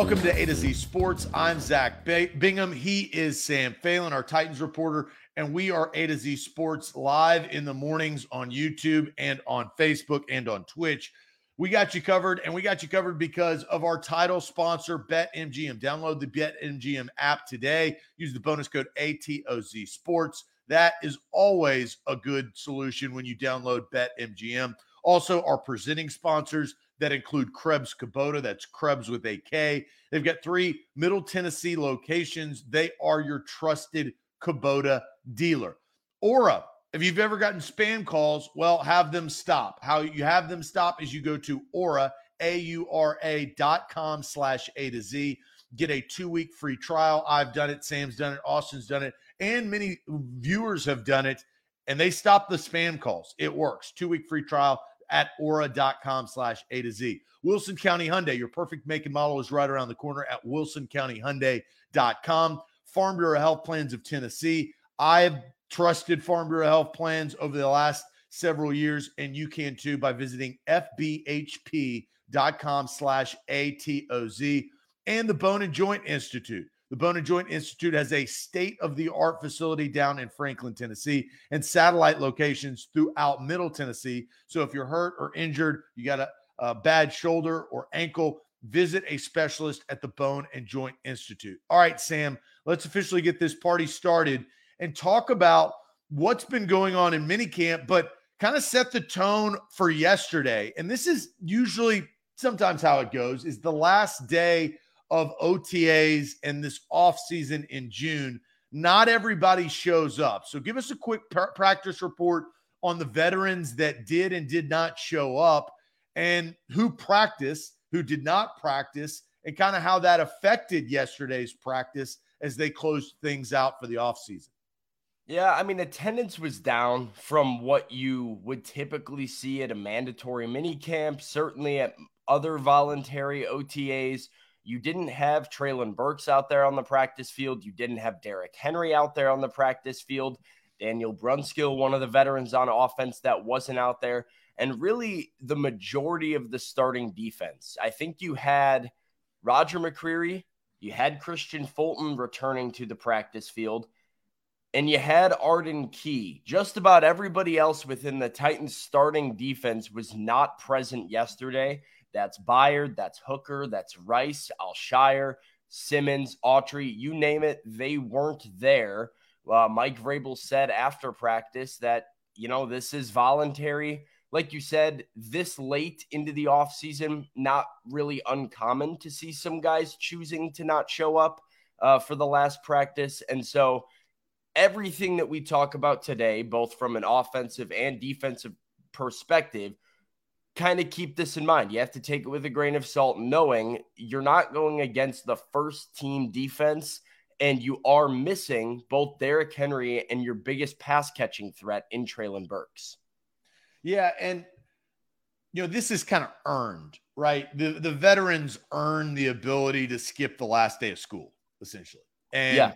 Welcome to A to Z Sports. I'm Zach Bingham. He is Sam Phelan, our Titans reporter, and we are A to Z Sports live in the mornings on YouTube and on Facebook and on Twitch. We got you covered, and we got you covered because of our title sponsor, BetMGM. Download the BetMGM app today. Use the bonus code ATOZ Sports. That is always a good solution when you download BetMGM. Also, our presenting sponsors that include Krebs Kubota. That's Krebs with a K. They've got three Middle Tennessee locations. They are your trusted Kubota dealer. Aura, if you've ever gotten spam calls, well, have them stop. How you have them stop is you go to Aura, A-U-R-A dot com slash A to Z. Get a two-week free trial. I've done it. Sam's done it. Austin's done it. And many viewers have done it. And they stop the spam calls. It works. Two-week free trial at aura.com slash A to Z. Wilson County Hyundai, your perfect make and model is right around the corner at wilsoncountyhyundai.com. Farm Bureau Health Plans of Tennessee. I've trusted Farm Bureau Health Plans over the last several years, and you can too by visiting fbhp.com slash ATOZ and the Bone and Joint Institute. The Bone and Joint Institute has a state of the art facility down in Franklin, Tennessee, and satellite locations throughout Middle Tennessee. So if you're hurt or injured, you got a, a bad shoulder or ankle, visit a specialist at the Bone and Joint Institute. All right, Sam, let's officially get this party started and talk about what's been going on in minicamp, but kind of set the tone for yesterday. And this is usually sometimes how it goes is the last day of OTAs and this off season in June, not everybody shows up. So give us a quick pr- practice report on the veterans that did and did not show up and who practiced, who did not practice, and kind of how that affected yesterday's practice as they closed things out for the offseason. Yeah, I mean, attendance was down from what you would typically see at a mandatory mini camp, certainly at other voluntary OTAs. You didn't have Treylon Burks out there on the practice field. You didn't have Derrick Henry out there on the practice field. Daniel Brunskill, one of the veterans on offense that wasn't out there. And really, the majority of the starting defense. I think you had Roger McCreary, you had Kristian Fulton returning to the practice field, and you had Arden Key. Just about everybody else within the Titans starting defense was not present yesterday. That's Byard, that's Hooker, that's Rice, Al-Shaair, Simmons, Autry, you name it, they weren't there. Uh, Mike Vrabel said after practice that, you know, this is voluntary. Like you said, this late into the offseason, not really uncommon to see some guys choosing to not show up uh, for the last practice. And so, everything that we talk about today, both from an offensive and defensive perspective, kind of keep this in mind. You have to take it with a grain of salt, knowing you're not going against the first team defense and you are missing both Derrick Henry and your biggest pass catching threat in Treylon Burks. Yeah. And, you know, this is kind of earned, right? The, the veterans earn the ability to skip the last day of school, essentially. And, yeah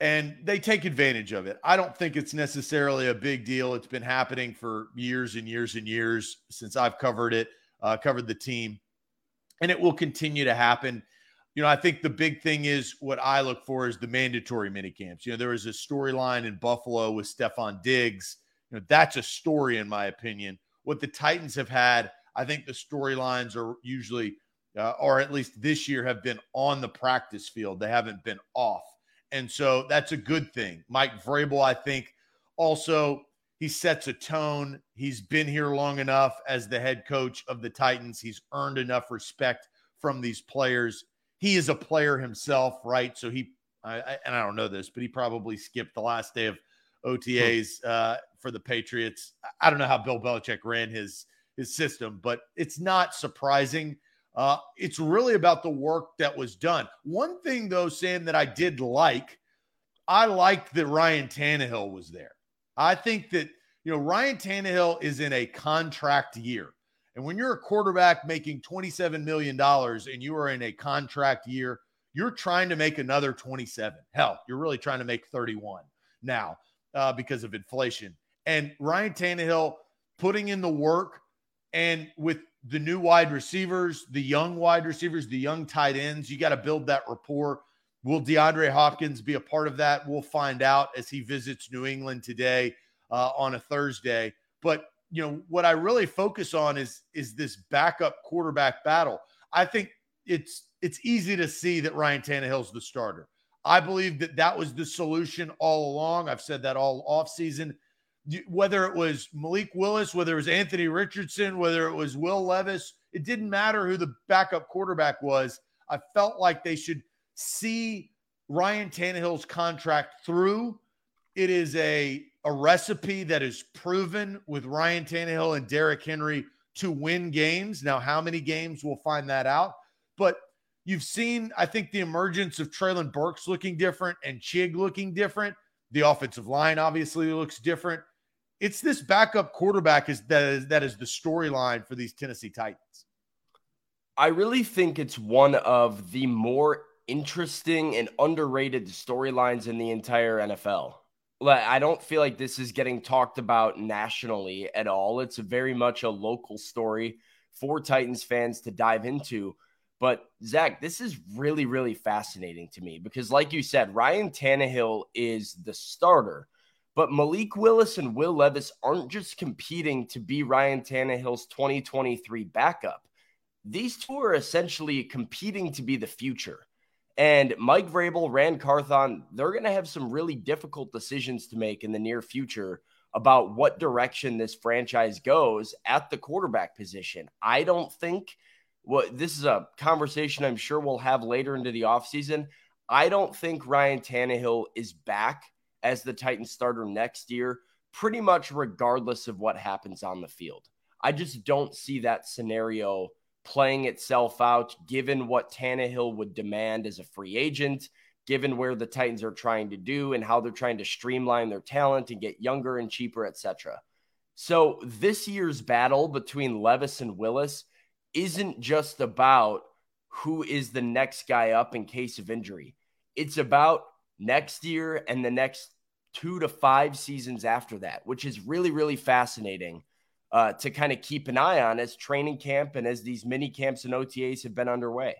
and they take advantage of it. I don't think it's necessarily a big deal. It's been happening for years and years and years since I've covered it, uh, covered the team, and it will continue to happen. You know, I think the big thing is what I look for is the mandatory mini camps. You know, there was a storyline in Buffalo with Stefon Diggs. You know, that's a story in my opinion. What the Titans have had, I think the storylines are usually, uh, or at least this year, have been on the practice field. They haven't been off. And so that's a good thing. Mike Vrabel, I think, also he sets a tone. He's been here long enough as the head coach of the Titans. He's earned enough respect from these players. He is a player himself, right? So he, I, and I don't know this, but he probably skipped the last day of OTAs uh, for the Patriots. I don't know how Bill Belichick ran his his system, but it's not surprising uh, it's really about the work that was done. One thing, though, Sam, that I did like, I liked that Ryan Tannehill was there. I think that, you know, Ryan Tannehill is in a contract year. And when you're a quarterback making $27 million and you are in a contract year, you're trying to make another 27. Hell, you're really trying to make 31 now uh, because of inflation. And Ryan Tannehill putting in the work and with the new wide receivers, the young wide receivers, the young tight ends. You got to build that rapport. Will DeAndre Hopkins be a part of that? We'll find out as he visits New England today uh, on a Thursday. But you know what I really focus on is is this backup quarterback battle. I think it's it's easy to see that Ryan Tannehill's the starter. I believe that that was the solution all along. I've said that all offseason. Whether it was Malik Willis, whether it was Anthony Richardson, whether it was Will Levis, it didn't matter who the backup quarterback was. I felt like they should see Ryan Tannehill's contract through. It is a, a recipe that is proven with Ryan Tannehill and Derrick Henry to win games. Now, how many games we'll find that out. But You've seen, I think, the emergence of Treylon Burks looking different and Chig looking different. The offensive line obviously looks different. It's this backup quarterback is that is that is the storyline for these Tennessee Titans. I really think it's one of the more interesting and underrated storylines in the entire NFL. I don't feel like this is getting talked about nationally at all. It's very much a local story for Titans fans to dive into. But Zach, this is really, really fascinating to me because, like you said, Ryan Tannehill is the starter, but Malik Willis and Will Levis aren't just competing to be Ryan Tannehill's 2023 backup. These two are essentially competing to be the future. And Mike Vrabel, Ran Carthon, they're going to have some really difficult decisions to make in the near future about what direction this franchise goes at the quarterback position. I don't think – what this is a conversation I'm sure we'll have later into the offseason. I don't think Ryan Tannehill is back as the Titans starter next year, pretty much regardless of what happens on the field. I just don't see that scenario playing itself out given what Tannehill would demand as a free agent, given where the Titans are trying to do and how they're trying to streamline their talent and get younger and cheaper, etc. So this year's battle between Levis and Willis isn't just about who is the next guy up in case of injury. It's about next year and the next two to five seasons after that, which is really, really fascinating uh, to kind of keep an eye on as training camp and as these mini camps and OTAs have been underway.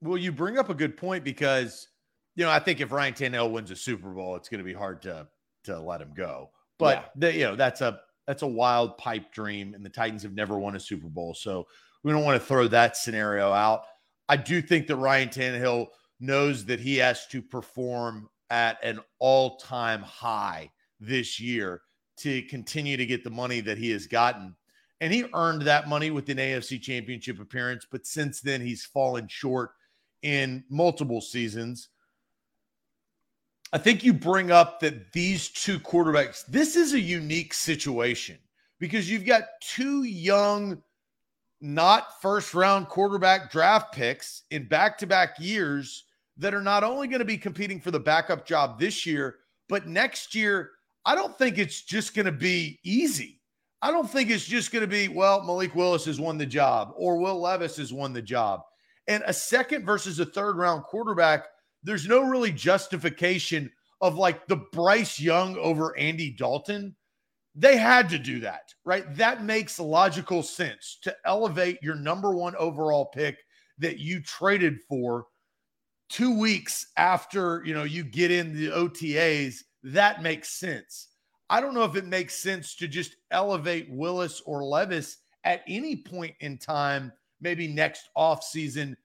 Well, you bring up a good point because, you know, I think if Ryan Tannehill wins a Super Bowl, it's going to be hard to to let him go. But yeah. the, you know, that's a that's a wild pipe dream, and the Titans have never won a Super Bowl, so we don't want to throw that scenario out. I do think that Ryan Tannehill knows that he has to perform at an all time high this year to continue to get the money that he has gotten. And he earned that money with an AFC championship appearance. But since then, he's fallen short in multiple seasons. I think you bring up that these two quarterbacks, this is a unique situation because you've got two young not first round quarterback draft picks in back to back years that are not only going to be competing for the backup job this year, but next year, I don't think it's just going to be easy. I don't think it's just going to be, well, Malik Willis has won the job or Will Levis has won the job. And a second versus a third round quarterback, there's no really justification of like the Bryce Young over Andy Dalton they had to do that, right? That makes logical sense to elevate your number one overall pick that you traded for two weeks after you know you get in the OTAs. That makes sense. I don't know if it makes sense to just elevate Willis or Levis at any point in time, maybe next off season.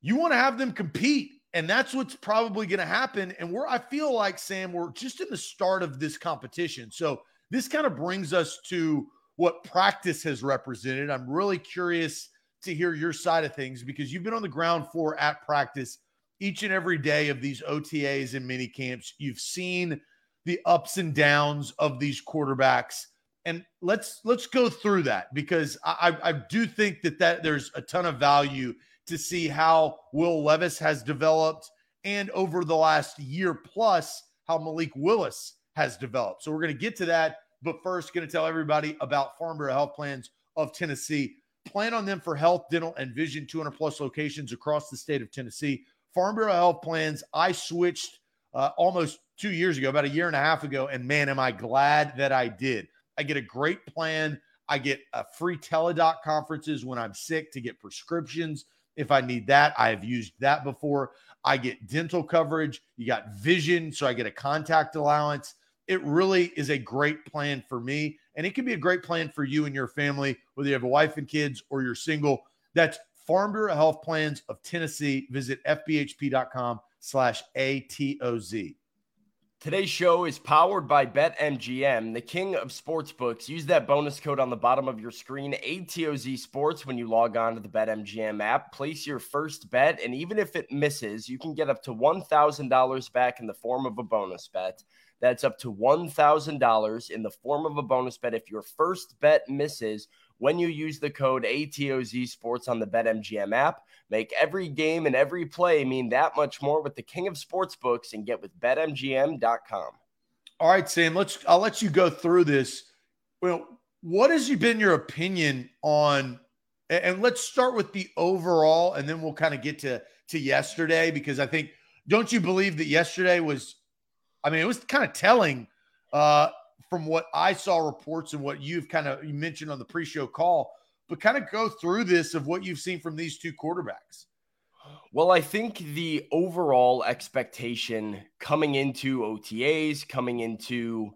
You want to have them compete and that's what's probably going to happen. And where I feel like, Sam, we're just in the start of this competition. So this kind of brings us to what practice has represented. I'm really curious to hear your side of things because you've been on the ground floor at practice each and every day of these OTAs and mini camps. You've seen the ups and downs of these quarterbacks. And let's let's go through that because I, I do think that that there's a ton of value to see how Will Levis has developed and over the last year plus how Malik Willis has developed. So we're going to get to that. But first, going to tell everybody about Farm Bureau Health Plans of Tennessee. Plan on them for health, dental, and vision, 200 plus locations across the state of Tennessee. Farm Bureau Health Plans, I switched uh, almost two years ago, about a year and a half ago. And man, am I glad that I did. I get a great plan. I get a free teledoc conferences when I'm sick to get prescriptions if I need that. I have used that before. I get dental coverage. You got vision, so I get a contact allowance. It really is a great plan for me. And it can be a great plan for you and your family, whether you have a wife and kids or you're single. That's Farm Bureau Health Plans of Tennessee. Visit fbhp.com slash ATOZ. Today's show is powered by BetMGM, the king of sportsbooks. Use that bonus code on the bottom of your screen, ATOZ Sports, when you log on to the BetMGM app. Place your first bet, and even if it misses, you can get up to $1,000 back in the form of a bonus bet. That's up to $1,000 in the form of a bonus bet if your first bet misses when you use the code ATOZ Sports on the BetMGM app. Make every game and every play mean that much more with the king of sportsbooks and get with betmgm.com. All right, Sam, let's I'll let you go through this. Well, what has been your opinion on and let's start with the overall and then we'll kind of get to to yesterday because I think don't you believe that yesterday was I mean, it was kind of telling uh from what I saw reports and what you've kind of mentioned on the pre-show call, but kind of go through this of what you've seen from these two quarterbacks. Well, I think the overall expectation coming into OTAs, coming into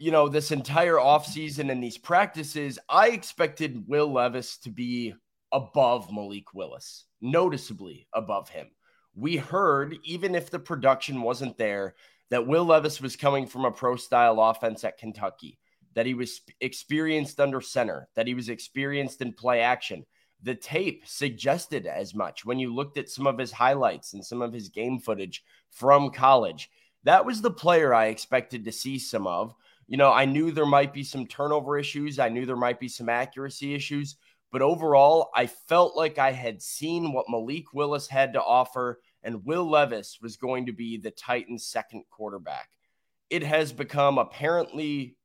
you know, this entire offseason and these practices, I expected Will Levis to be above Malik Willis, noticeably above him. We heard, even if the production wasn't there, that Will Levis was coming from a pro style offense at Kentucky, that he was experienced under center, that he was experienced in play action. The tape suggested as much when you looked at some of his highlights and some of his game footage from college. That was the player I expected to see some of. You know, I knew there might be some turnover issues, I knew there might be some accuracy issues, but overall, I felt like I had seen what Malik Willis had to offer and Will Levis was going to be the Titans' second quarterback. It has become apparently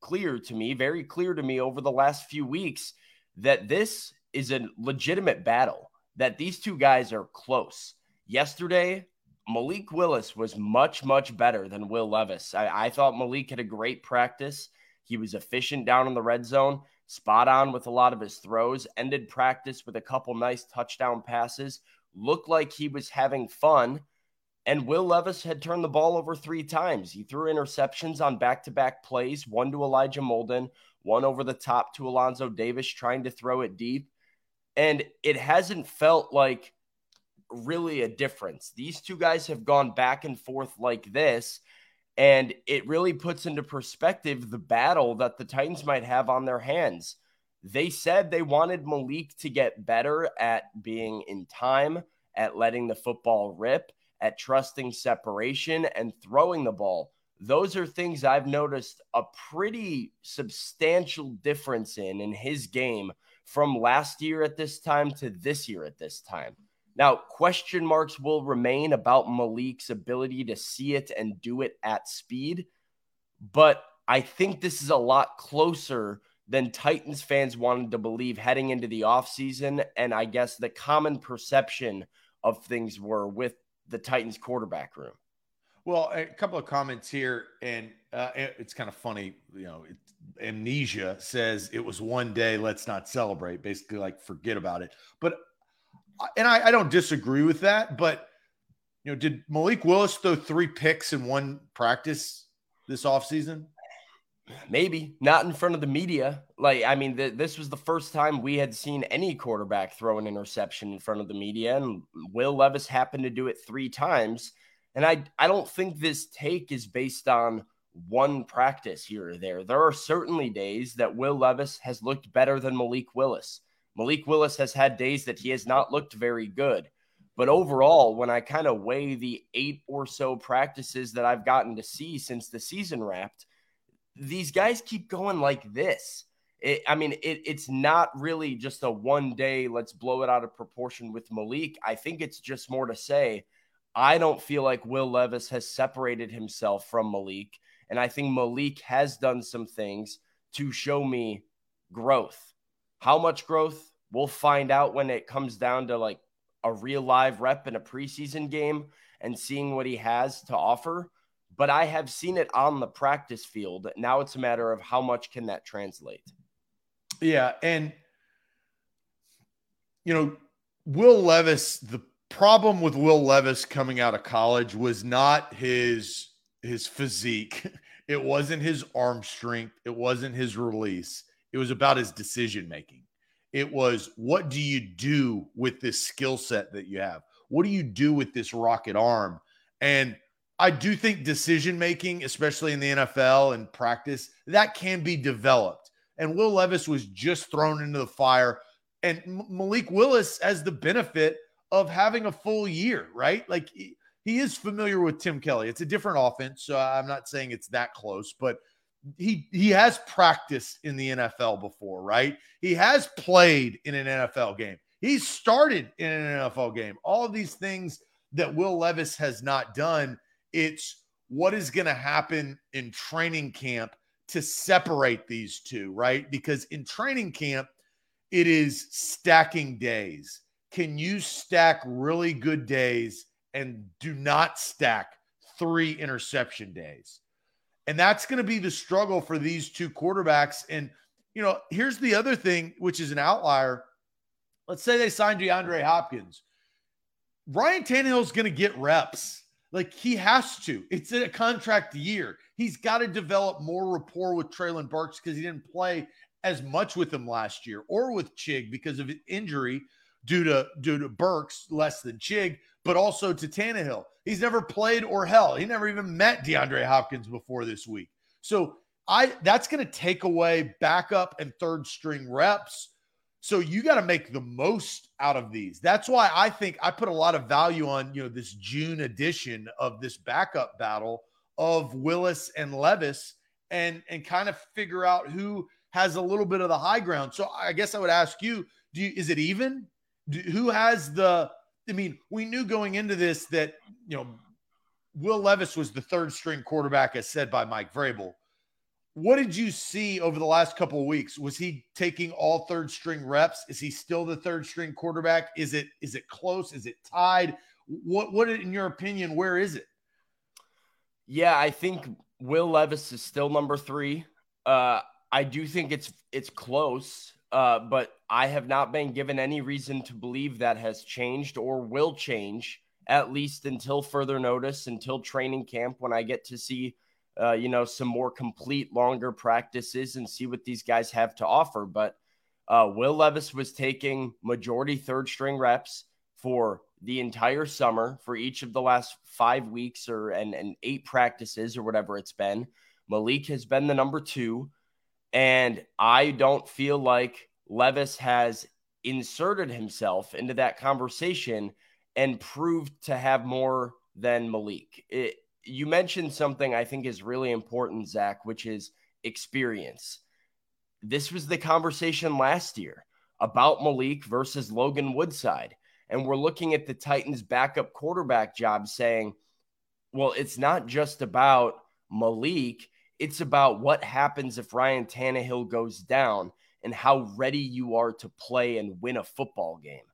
clear to me, very clear to me over the last few weeks, that this is a legitimate battle, that these two guys are close. Yesterday, Malik Willis was much, much better than Will Levis. I, I thought Malik had a great practice. He was efficient down in the red zone, spot on with a lot of his throws, ended practice with a couple nice touchdown passes looked like he was having fun. And Will Levis had turned the ball over three times. He threw interceptions on back to back plays one to Elijah Molden, one over the top to Alonzo Davis, trying to throw it deep. And it hasn't felt like really a difference. These two guys have gone back and forth like this. And it really puts into perspective the battle that the Titans might have on their hands. They said they wanted Malik to get better at being in time, at letting the football rip, at trusting separation and throwing the ball. Those are things I've noticed a pretty substantial difference in in his game from last year at this time to this year at this time. Now, question marks will remain about Malik's ability to see it and do it at speed, but I think this is a lot closer than Titans fans wanted to believe heading into the offseason. And I guess the common perception of things were with the Titans quarterback room. Well, a couple of comments here, and uh, it's kind of funny. You know, amnesia says it was one day, let's not celebrate. Basically, like forget about it. But, and I, I don't disagree with that. But, you know, did Malik Willis throw three picks in one practice this offseason? Maybe not in front of the media. Like, I mean, th- this was the first time we had seen any quarterback throw an interception in front of the media, and Will Levis happened to do it three times. And I, I don't think this take is based on one practice here or there. There are certainly days that Will Levis has looked better than Malik Willis. Malik Willis has had days that he has not looked very good. But overall, when I kind of weigh the eight or so practices that I've gotten to see since the season wrapped, these guys keep going like this. It, I mean, it, it's not really just a one day, let's blow it out of proportion with Malik. I think it's just more to say, I don't feel like Will Levis has separated himself from Malik. And I think Malik has done some things to show me growth. How much growth? We'll find out when it comes down to like a real live rep in a preseason game and seeing what he has to offer but I have seen it on the practice field. Now it's a matter of how much can that translate. Yeah, and you know, Will Levis, the problem with Will Levis coming out of college was not his his physique. It wasn't his arm strength, it wasn't his release. It was about his decision making. It was what do you do with this skill set that you have? What do you do with this rocket arm? And I do think decision making, especially in the NFL and practice, that can be developed. And Will Levis was just thrown into the fire. And Malik Willis has the benefit of having a full year, right? Like he, is familiar with Tim Kelly. It's a different offense, so I'm not saying it's that close, but he he has practiced in the NFL before, right? He has played in an NFL game. He started in an NFL game. All these things that Will Levis has not done, it's what is going to happen in training camp to separate these two, right? Because in training camp, it is stacking days. Can you stack really good days and do not stack three interception days? And that's going to be the struggle for these two quarterbacks. And, you know, here's the other thing, which is an outlier. Let's say they signed DeAndre Hopkins. Ryan Tannehill's going to get reps. Like he has to. It's a contract year. He's got to develop more rapport with Treylon Burks because he didn't play as much with him last year or with Chig because of injury due to due to Burks less than Chig, but also to Tannehill. He's never played or hell. He never even met DeAndre Hopkins before this week. So I that's going to take away backup and third string reps. So you got to make the most out of these. That's why I think I put a lot of value on, you know, this June edition of this backup battle of Willis and Levis and and kind of figure out who has a little bit of the high ground. So I guess I would ask you, do you, is it even? Do, who has the I mean, we knew going into this that, you know, Will Levis was the third string quarterback as said by Mike Vrabel. What did you see over the last couple of weeks? Was he taking all third string reps? Is he still the third string quarterback? Is it is it close? Is it tied? What what in your opinion, where is it? Yeah, I think Will Levis is still number three. Uh, I do think it's it's close, uh, but I have not been given any reason to believe that has changed or will change at least until further notice, until training camp, when I get to see, uh, you know, some more complete, longer practices and see what these guys have to offer. But uh, Will Levis was taking majority third string reps for the entire summer for each of the last five weeks or and, and eight practices or whatever it's been. Malik has been the number two. And I don't feel like Levis has inserted himself into that conversation and proved to have more than Malik. It, you mentioned something I think is really important, Zach, which is experience. This was the conversation last year about Malik versus Logan Woodside and we're looking at the Titans' backup quarterback job saying, well, it's not just about Malik, it's about what happens if Ryan Tannehill goes down and how ready you are to play and win a football game.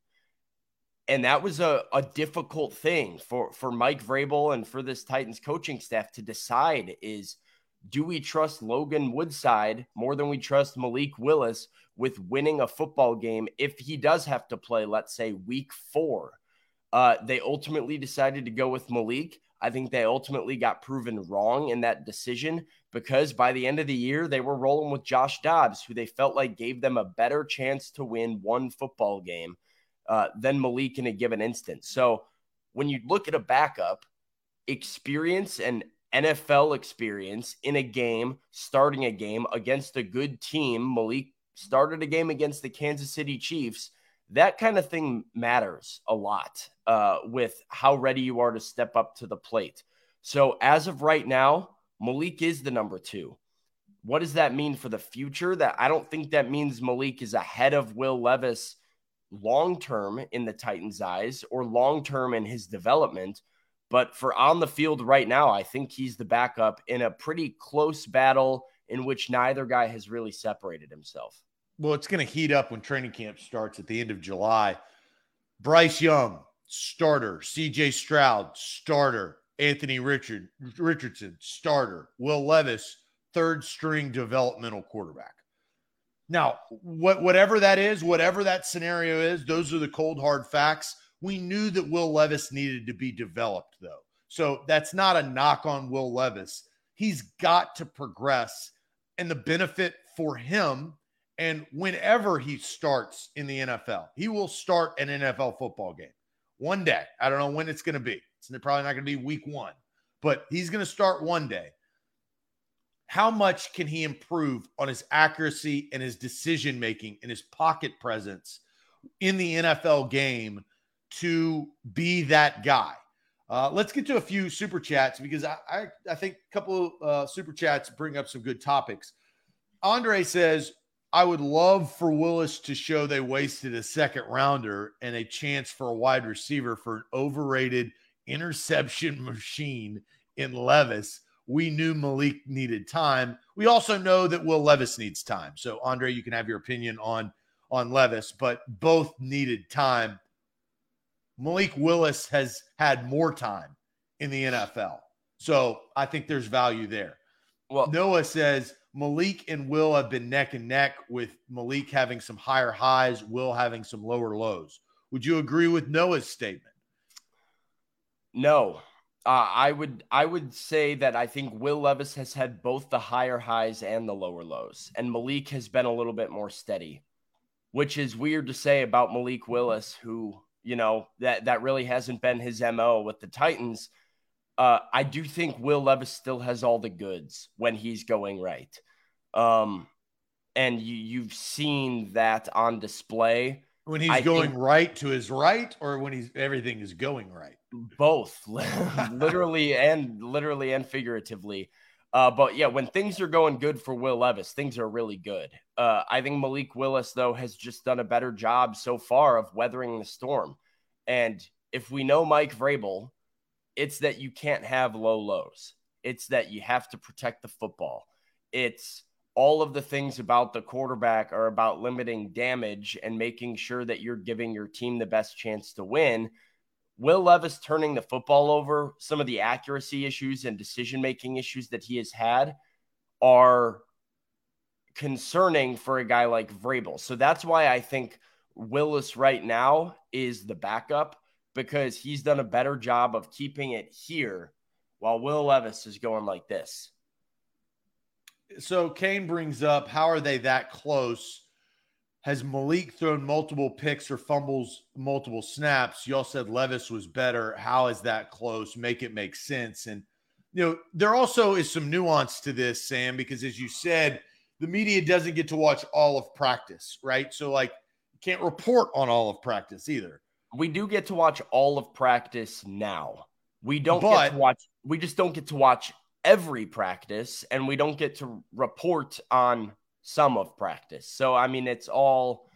And that was a, a difficult thing for, for Mike Vrabel and for this Titans coaching staff to decide is do we trust Logan Woodside more than we trust Malik Willis with winning a football game if he does have to play, let's say, week four. Uh, they ultimately decided to go with Malik. I think they ultimately got proven wrong in that decision because by the end of the year, they were rolling with Josh Dobbs, who they felt like gave them a better chance to win one football game uh, than Malik in a given instance. So when you look at a backup, experience and NFL experience in a game, starting a game against a good team, Malik started a game against the Kansas City Chiefs, that kind of thing matters a lot uh, with how ready you are to step up to the plate. So, as of right now, Malik is the number two. What does that mean for the future? That I don't think that means Malik is ahead of Will Levis long term in the Titans' eyes or long term in his development. But for on the field right now, I think he's the backup in a pretty close battle in which neither guy has really separated himself. Well, it's going to heat up when training camp starts at the end of July. Bryce Young, starter. CJ Stroud, starter. Anthony Richard Richardson, starter. Will Levis, third string developmental quarterback. Now, what whatever that is, whatever that scenario is, those are the cold hard facts. We knew that Will Levis needed to be developed, though. So that's not a knock on Will Levis. He's got to progress. And the benefit for him, and whenever he starts in the NFL, he will start an NFL football game one day. I don't know when it's going to be. It's probably not going to be week one, but he's going to start one day. How much can he improve on his accuracy and his decision making and his pocket presence in the NFL game to be that guy? Uh, let's get to a few super chats because I, I, I think a couple of uh, super chats bring up some good topics. Andre says, I would love for Willis to show they wasted a second rounder and a chance for a wide receiver for an overrated interception machine in Levis. We knew Malik needed time. We also know that Will Levis needs time. So Andre, you can have your opinion on on Levis, but both needed time Malik Willis has had more time in the NFL. So I think there's value there. Well, Noah says Malik and Will have been neck and neck with Malik having some higher highs, Will having some lower lows. Would you agree with Noah's statement? No. Uh, I would I would say that I think Will Levis has had both the higher highs and the lower lows, and Malik has been a little bit more steady, which is weird to say about Malik Willis, who you know that that really hasn't been his mo with the Titans. Uh, I do think Will Levis still has all the goods when he's going right, um, and you, you've seen that on display when he's I going right to his right, or when he's everything is going right. Both, literally and literally and figuratively. Uh, but yeah, when things are going good for Will Levis, things are really good. Uh, I think Malik Willis, though, has just done a better job so far of weathering the storm. And if we know Mike Vrabel, it's that you can't have low lows. It's that you have to protect the football. It's all of the things about the quarterback are about limiting damage and making sure that you're giving your team the best chance to win Will Levis turning the football over, some of the accuracy issues and decision making issues that he has had are concerning for a guy like Vrabel. So that's why I think Willis right now is the backup because he's done a better job of keeping it here while Will Levis is going like this. So Kane brings up how are they that close? Has Malik thrown multiple picks or fumbles multiple snaps? Y'all said Levis was better. How is that close? Make it make sense. And, you know, there also is some nuance to this, Sam, because as you said, the media doesn't get to watch all of practice, right? So, like, can't report on all of practice either. We do get to watch all of practice now. We don't but, get to watch, we just don't get to watch every practice, and we don't get to report on some of practice. So, I mean, it's all,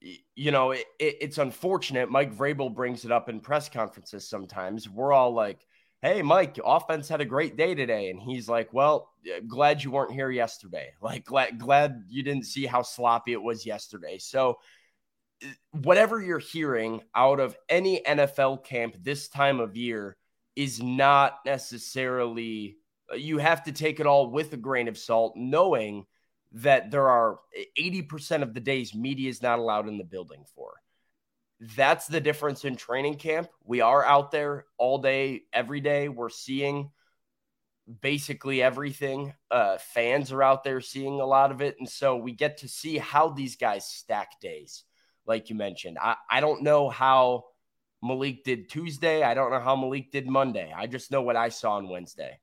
you know, it, it, it's unfortunate. Mike Vrabel brings it up in press conferences sometimes. We're all like, hey, Mike, offense had a great day today. And he's like, well, glad you weren't here yesterday. Like, glad, glad you didn't see how sloppy it was yesterday. So, whatever you're hearing out of any NFL camp this time of year is not necessarily, uh, you have to take it all with a grain of salt, knowing – that there are 80% of the days media is not allowed in the building for. That's the difference in training camp. We are out there all day, every day. We're seeing basically everything. Uh, fans are out there seeing a lot of it. And so we get to see how these guys stack days, like you mentioned. I, I don't know how Malik did Tuesday. I don't know how Malik did Monday. I just know what I saw on Wednesday.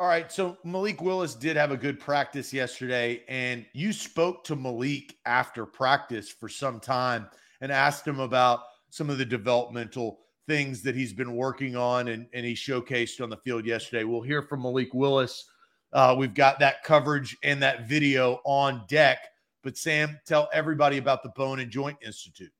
All right. So Malik Willis did have a good practice yesterday, and you spoke to Malik after practice for some time and asked him about some of the developmental things that he's been working on and, and he showcased on the field yesterday. We'll hear from Malik Willis. Uh, we've got that coverage and that video on deck. But Sam, tell everybody about the Bone and Joint Institute.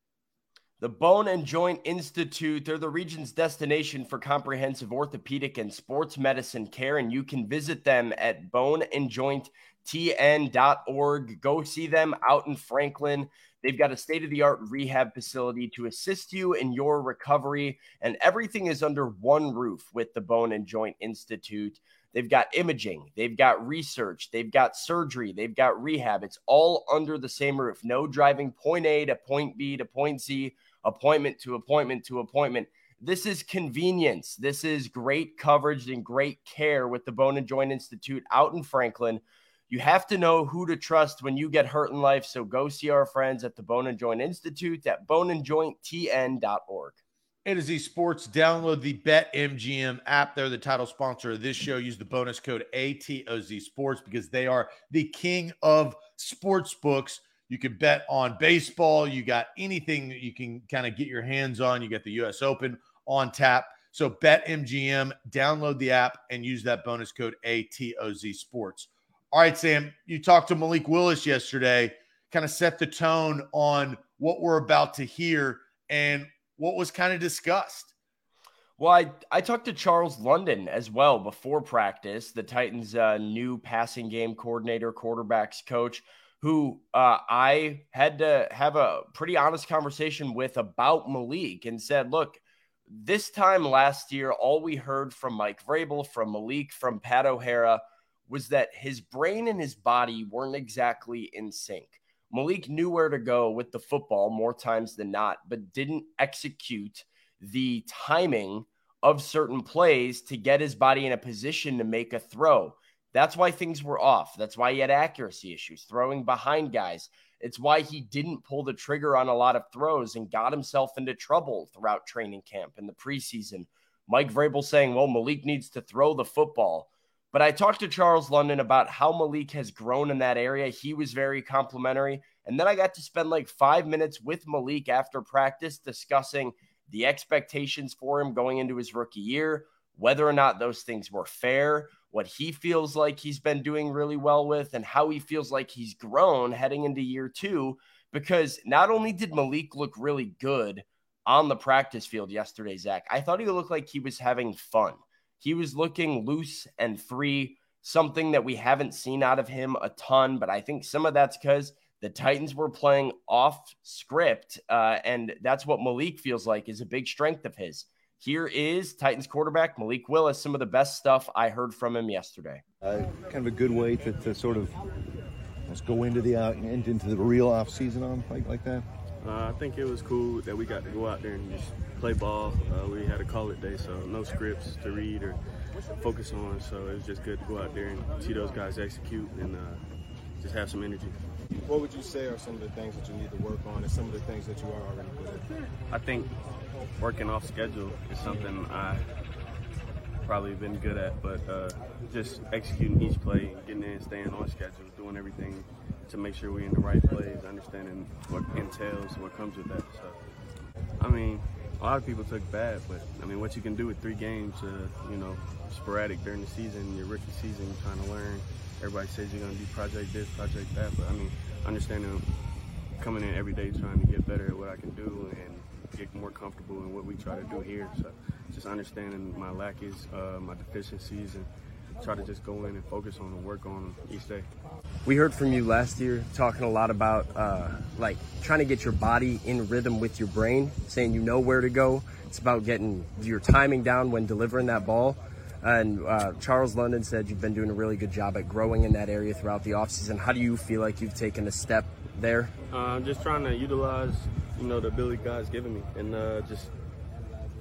The Bone and Joint Institute, they're the region's destination for comprehensive orthopedic and sports medicine care, and you can visit them at boneandjointtn.org. Go see them out in Franklin. They've got a state of the art rehab facility to assist you in your recovery, and everything is under one roof with the Bone and Joint Institute. They've got imaging, they've got research, they've got surgery, they've got rehab. It's all under the same roof. No driving point A to point B to point C, appointment to appointment to appointment. This is convenience. This is great coverage and great care with the Bone and Joint Institute out in Franklin. You have to know who to trust when you get hurt in life. So go see our friends at the Bone and Joint Institute at boneandjointtn.org. A to Z Sports. Download the BetMGM app. They're the title sponsor of this show. Use the bonus code ATOZ Sports because they are the king of sports books. You can bet on baseball. You got anything that you can kind of get your hands on. You got the U.S. Open on tap. So bet MGM, download the app and use that bonus code ATOZ Sports. All right, Sam, you talked to Malik Willis yesterday, kind of set the tone on what we're about to hear. And what was kind of discussed? Well, I, I talked to Charles London as well before practice, the Titans' uh, new passing game coordinator, quarterbacks coach, who uh, I had to have a pretty honest conversation with about Malik and said, look, this time last year, all we heard from Mike Vrabel, from Malik, from Pat O'Hara was that his brain and his body weren't exactly in sync. Malik knew where to go with the football more times than not, but didn't execute the timing of certain plays to get his body in a position to make a throw. That's why things were off. That's why he had accuracy issues, throwing behind guys. It's why he didn't pull the trigger on a lot of throws and got himself into trouble throughout training camp in the preseason. Mike Vrabel saying, well, Malik needs to throw the football. But I talked to Charles London about how Malik has grown in that area. He was very complimentary. And then I got to spend like five minutes with Malik after practice discussing the expectations for him going into his rookie year, whether or not those things were fair, what he feels like he's been doing really well with, and how he feels like he's grown heading into year two. Because not only did Malik look really good on the practice field yesterday, Zach, I thought he looked like he was having fun. He was looking loose and free, something that we haven't seen out of him a ton. But I think some of that's because the Titans were playing off script. Uh, and that's what Malik feels like is a big strength of his. Here is Titans quarterback Malik Willis. Some of the best stuff I heard from him yesterday. Uh, kind of a good way to, to sort of let's go into the uh, into the real off season on like like that. Uh, I think it was cool that we got to go out there and just play ball. Uh, we had a call it day, so no scripts to read or focus on. So it was just good to go out there and see those guys execute and uh, just have some energy. What would you say are some of the things that you need to work on and some of the things that you are already good at? I think working off schedule is something I probably been good at, but uh, just executing each play, getting in, staying on schedule, doing everything to make sure we're in the right plays, understanding what entails, what comes with that. So, I mean, a lot of people took bad, but I mean, what you can do with three games, uh, you know, sporadic during the season, your rookie season, trying to learn. Everybody says you're going to do project this, project that, but I mean, understanding coming in every day trying to get better at what I can do and get more comfortable in what we try to do here. So, just understanding my lackies, uh, my deficiencies, and try to just go in and focus on and work on each day. We heard from you last year talking a lot about uh, like trying to get your body in rhythm with your brain, saying you know where to go. It's about getting your timing down when delivering that ball. And uh, Charles London said you've been doing a really good job at growing in that area throughout the offseason. How do you feel like you've taken a step there? I'm uh, just trying to utilize, you know, the ability God's given me, and uh, just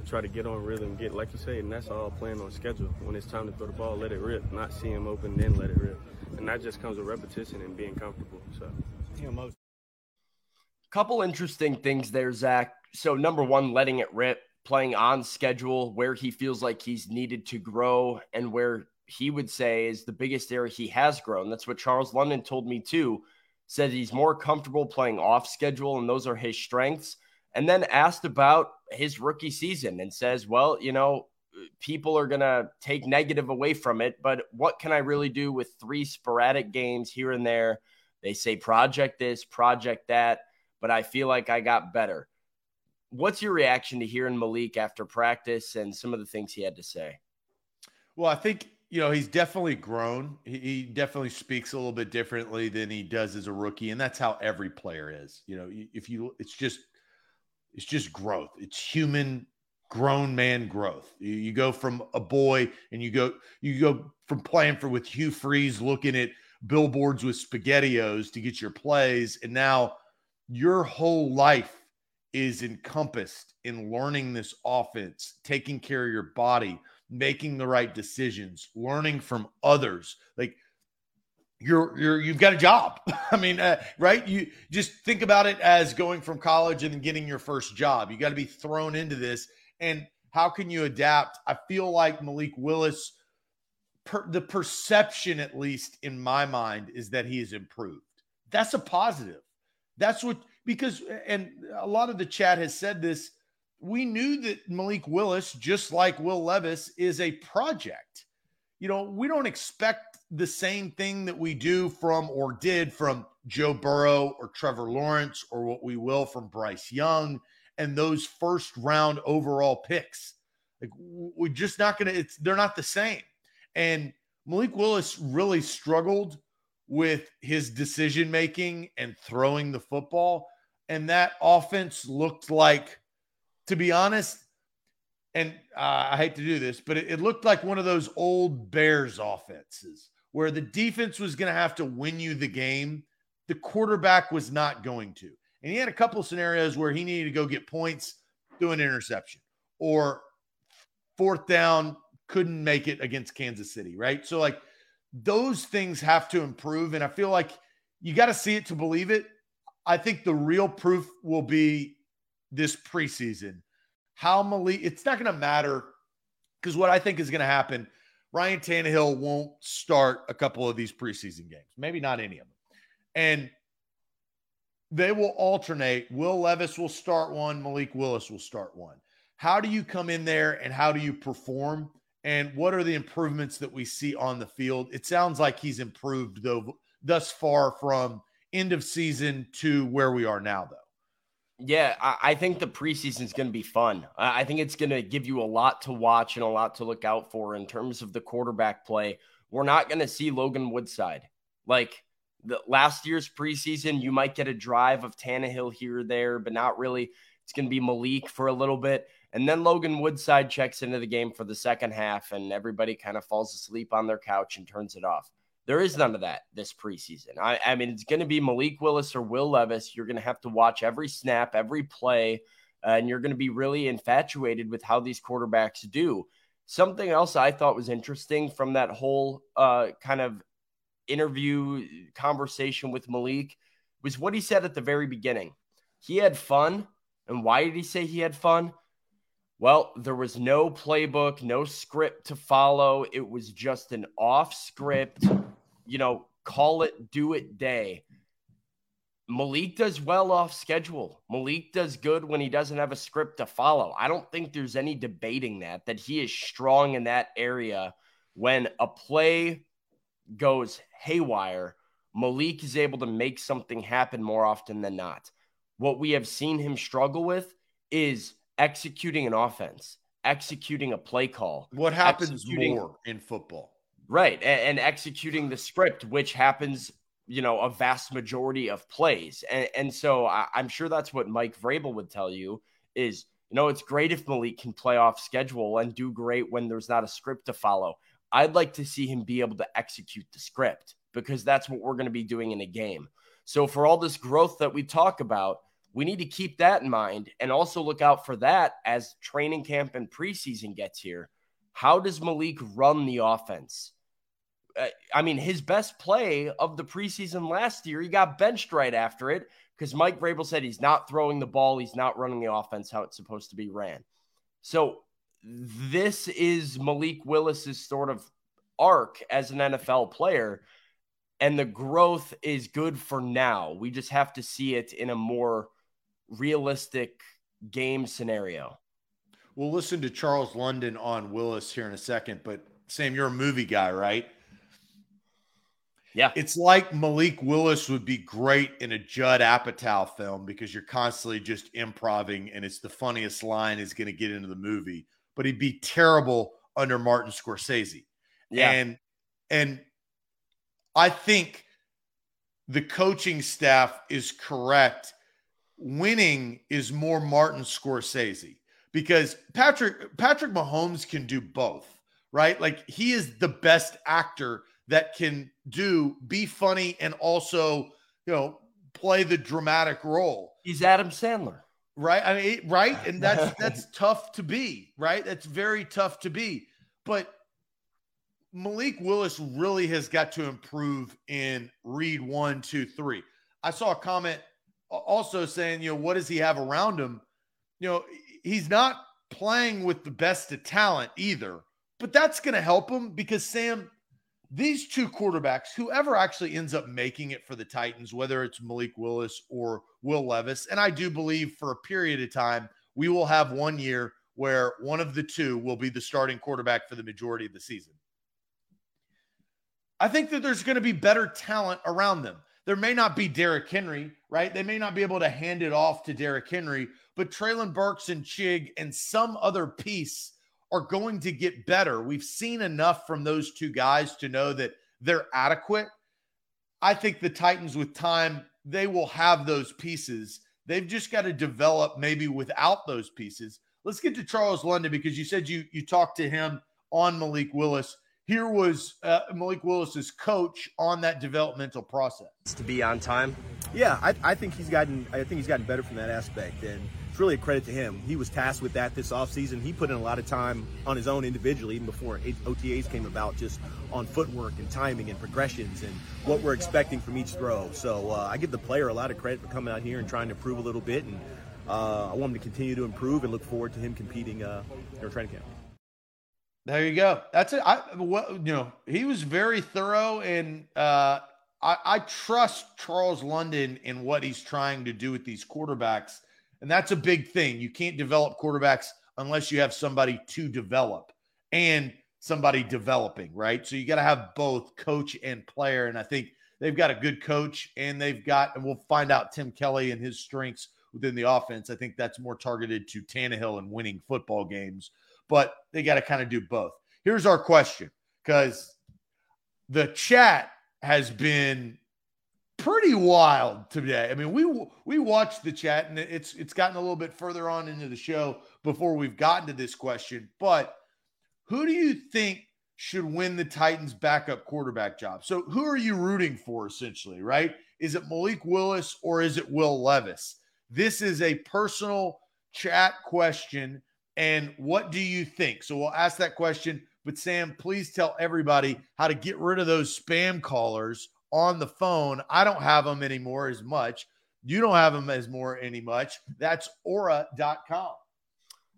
try to get on rhythm, get like you say, and that's all playing on schedule. When it's time to throw the ball, let it rip, not see him open, then let it rip. And that just comes with repetition and being comfortable. So, you know. Couple interesting things there, Zach. So, number one, letting it rip, playing on schedule, where he feels like he's needed to grow, and where he would say is the biggest area he has grown. That's what Charles London told me too. Said he's more comfortable playing off schedule, and those are his strengths and then asked about his rookie season and says, well, you know, people are going to take negative away from it, but what can I really do with three sporadic games here and there? They say project this, project that, but I feel like I got better. What's your reaction to hearing Malik after practice and some of the things he had to say? Well, I think you know he's definitely grown. He, definitely speaks a little bit differently than he does as a rookie, and that's how every player is. You know, if you, it's just it's just growth. It's human grown man growth. You, you, go from a boy and you go you go from playing for with Hugh Freeze looking at billboards with spaghettios to get your plays and now your whole life is encompassed in learning this offense, taking care of your body, making the right decisions, learning from others. Like you're you're you've got a job. I mean, uh, right? You just think about it as going from college and getting your first job. You got to be thrown into this and how can you adapt? I feel like Malik Willis per, the perception at least in my mind is that he has improved. That's a positive. That's what because and a lot of the chat has said this we knew that Malik Willis, just like Will Levis, is a project. You know, we don't expect the same thing that we do from or did from Joe Burrow or Trevor Lawrence or what we will from Bryce Young and those first round overall picks. Like we're just not going to it's they're not the same. And Malik Willis really struggled with his decision making and throwing the football and that offense looked like to be honest, and uh, I hate to do this, but it, it looked like one of those old Bears offenses where the defense was going to have to win you the game. The quarterback was not going to. And he had a couple scenarios where he needed to go get points, do an interception, or fourth down, couldn't make it against Kansas City, right? So, like, those things have to improve. And I feel like you got to see it to believe it. I think the real proof will be this preseason. How Malik, it's not going to matter because what I think is going to happen, Ryan Tannehill won't start a couple of these preseason games, maybe not any of them. And they will alternate. Will Levis will start one, Malik Willis will start one. How do you come in there and how do you perform? And what are the improvements that we see on the field? It sounds like he's improved, though, thus far from end of season to where we are now, though. Yeah, I, think the preseason is going to be fun. I think it's going to give you a lot to watch and a lot to look out for in terms of the quarterback play. We're not going to see Logan Woodside. Like the last year's preseason, you might get a drive of Tannehill here or there, but not really. It's going to be Malik for a little bit. And then Logan Woodside checks into the game for the second half, and everybody kind of falls asleep on their couch and turns it off. There is none of that this preseason. I, I mean, it's going to be Malik Willis or Will Levis. You're going to have to watch every snap, every play, uh, and you're going to be really infatuated with how these quarterbacks do. Something else I thought was interesting from that whole uh, kind of interview conversation with Malik was what he said at the very beginning. He had fun. And why did he say he had fun? Well, there was no playbook, no script to follow. It was just an off script, you know, call it, do it day. Malik does well off schedule. Malik does good when he doesn't have a script to follow. I don't think there's any debating that, that he is strong in that area. When a play goes haywire, Malik is able to make something happen more often than not. What we have seen him struggle with is executing an offense, executing a play call. What happens more in football? Right. And, and, executing the script, which happens, you know, a vast majority of plays. And, and so I, I'm sure that's what Mike Vrabel would tell you is, you know, it's great if Malik can play off schedule and do great when there's not a script to follow. I'd like to see him be able to execute the script because that's what we're going to be doing in a game. So for all this growth that we talk about, we need to keep that in mind and also look out for that as training camp and preseason gets here. How does Malik run the offense? Uh, I mean, his best play of the preseason last year, he got benched right after it because Mike Vrabel said he's not throwing the ball, he's not running the offense how it's supposed to be ran. So this is Malik Willis's sort of arc as an NFL player, and the growth is good for now. We just have to see it in a more realistic game scenario. We'll listen to Charles London on Willis here in a second, but Sam, you're a movie guy, right? Yeah. It's like Malik Willis would be great in a Judd Apatow film because you're constantly just improving and it's the funniest line is going to get into the movie, but he'd be terrible under Martin Scorsese. Yeah. And and I think the coaching staff is correct winning is more Martin Scorsese because Patrick Patrick Mahomes can do both, right? Like he is the best actor that can do be funny and also, you know, play the dramatic role. He's Adam Sandler. Right? I mean, right? And that's that's tough to be, right? That's very tough to be. But Malik Willis really has got to improve in read one, two, three. I saw a comment also saying, you know, what does he have around him? You know, he's not playing with the best of talent either, but that's going to help him because Sam, these two quarterbacks, whoever actually ends up making it for the Titans, whether it's Malik Willis or Will Levis, and I do believe for a period of time, we will have one year where one of the two will be the starting quarterback for the majority of the season. I think that there's going to be better talent around them. There may not be Derrick Henry, right? They may not be able to hand it off to Derrick Henry, but Treylon Burks and Chig and some other piece are going to get better. We've seen enough from those two guys to know that they're adequate. I think the Titans, with time, they will have those pieces. They've just got to develop maybe without those pieces. Let's get to Charles London because you said you you talked to him on Malik Willis here was uh, Malik Willis's coach on that developmental process. To be on time. Yeah, I, I, think he's gotten. I think he's gotten better from that aspect, and really a credit to him. He was tasked with that this offseason. He put in a lot of time on his own individually, even before OTAs came about, just on footwork and timing and progressions and what we're expecting from each throw. So uh, I give the player a lot of credit for coming out here and trying to improve a little bit, and uh, I want him to continue to improve and look forward to him competing uh, in our training camp. There you go. That's it. I well, you know, he was very thorough and uh I, I trust Charles London in what he's trying to do with these quarterbacks. And that's a big thing. You can't develop quarterbacks unless you have somebody to develop and somebody developing, right? So you got to have both coach and player. And I think they've got a good coach and they've got, and we'll find out Tim Kelly and his strengths within the offense. I think that's more targeted to Tannehill and winning football games but they got to kind of do both. Here's our question because the chat has been pretty wild today. I mean, we we watched the chat and it's it's gotten a little bit further on into the show before we've gotten to this question. But who do you think should win the Titans backup quarterback job? So who are you rooting for essentially, right? Is it Malik Willis or is it Will Levis? This is a personal chat question and what do you think? So we'll ask that question. But Sam, please tell everybody how to get rid of those spam callers on the phone. I don't have them anymore as much. You don't have them as more any much. That's aura.com.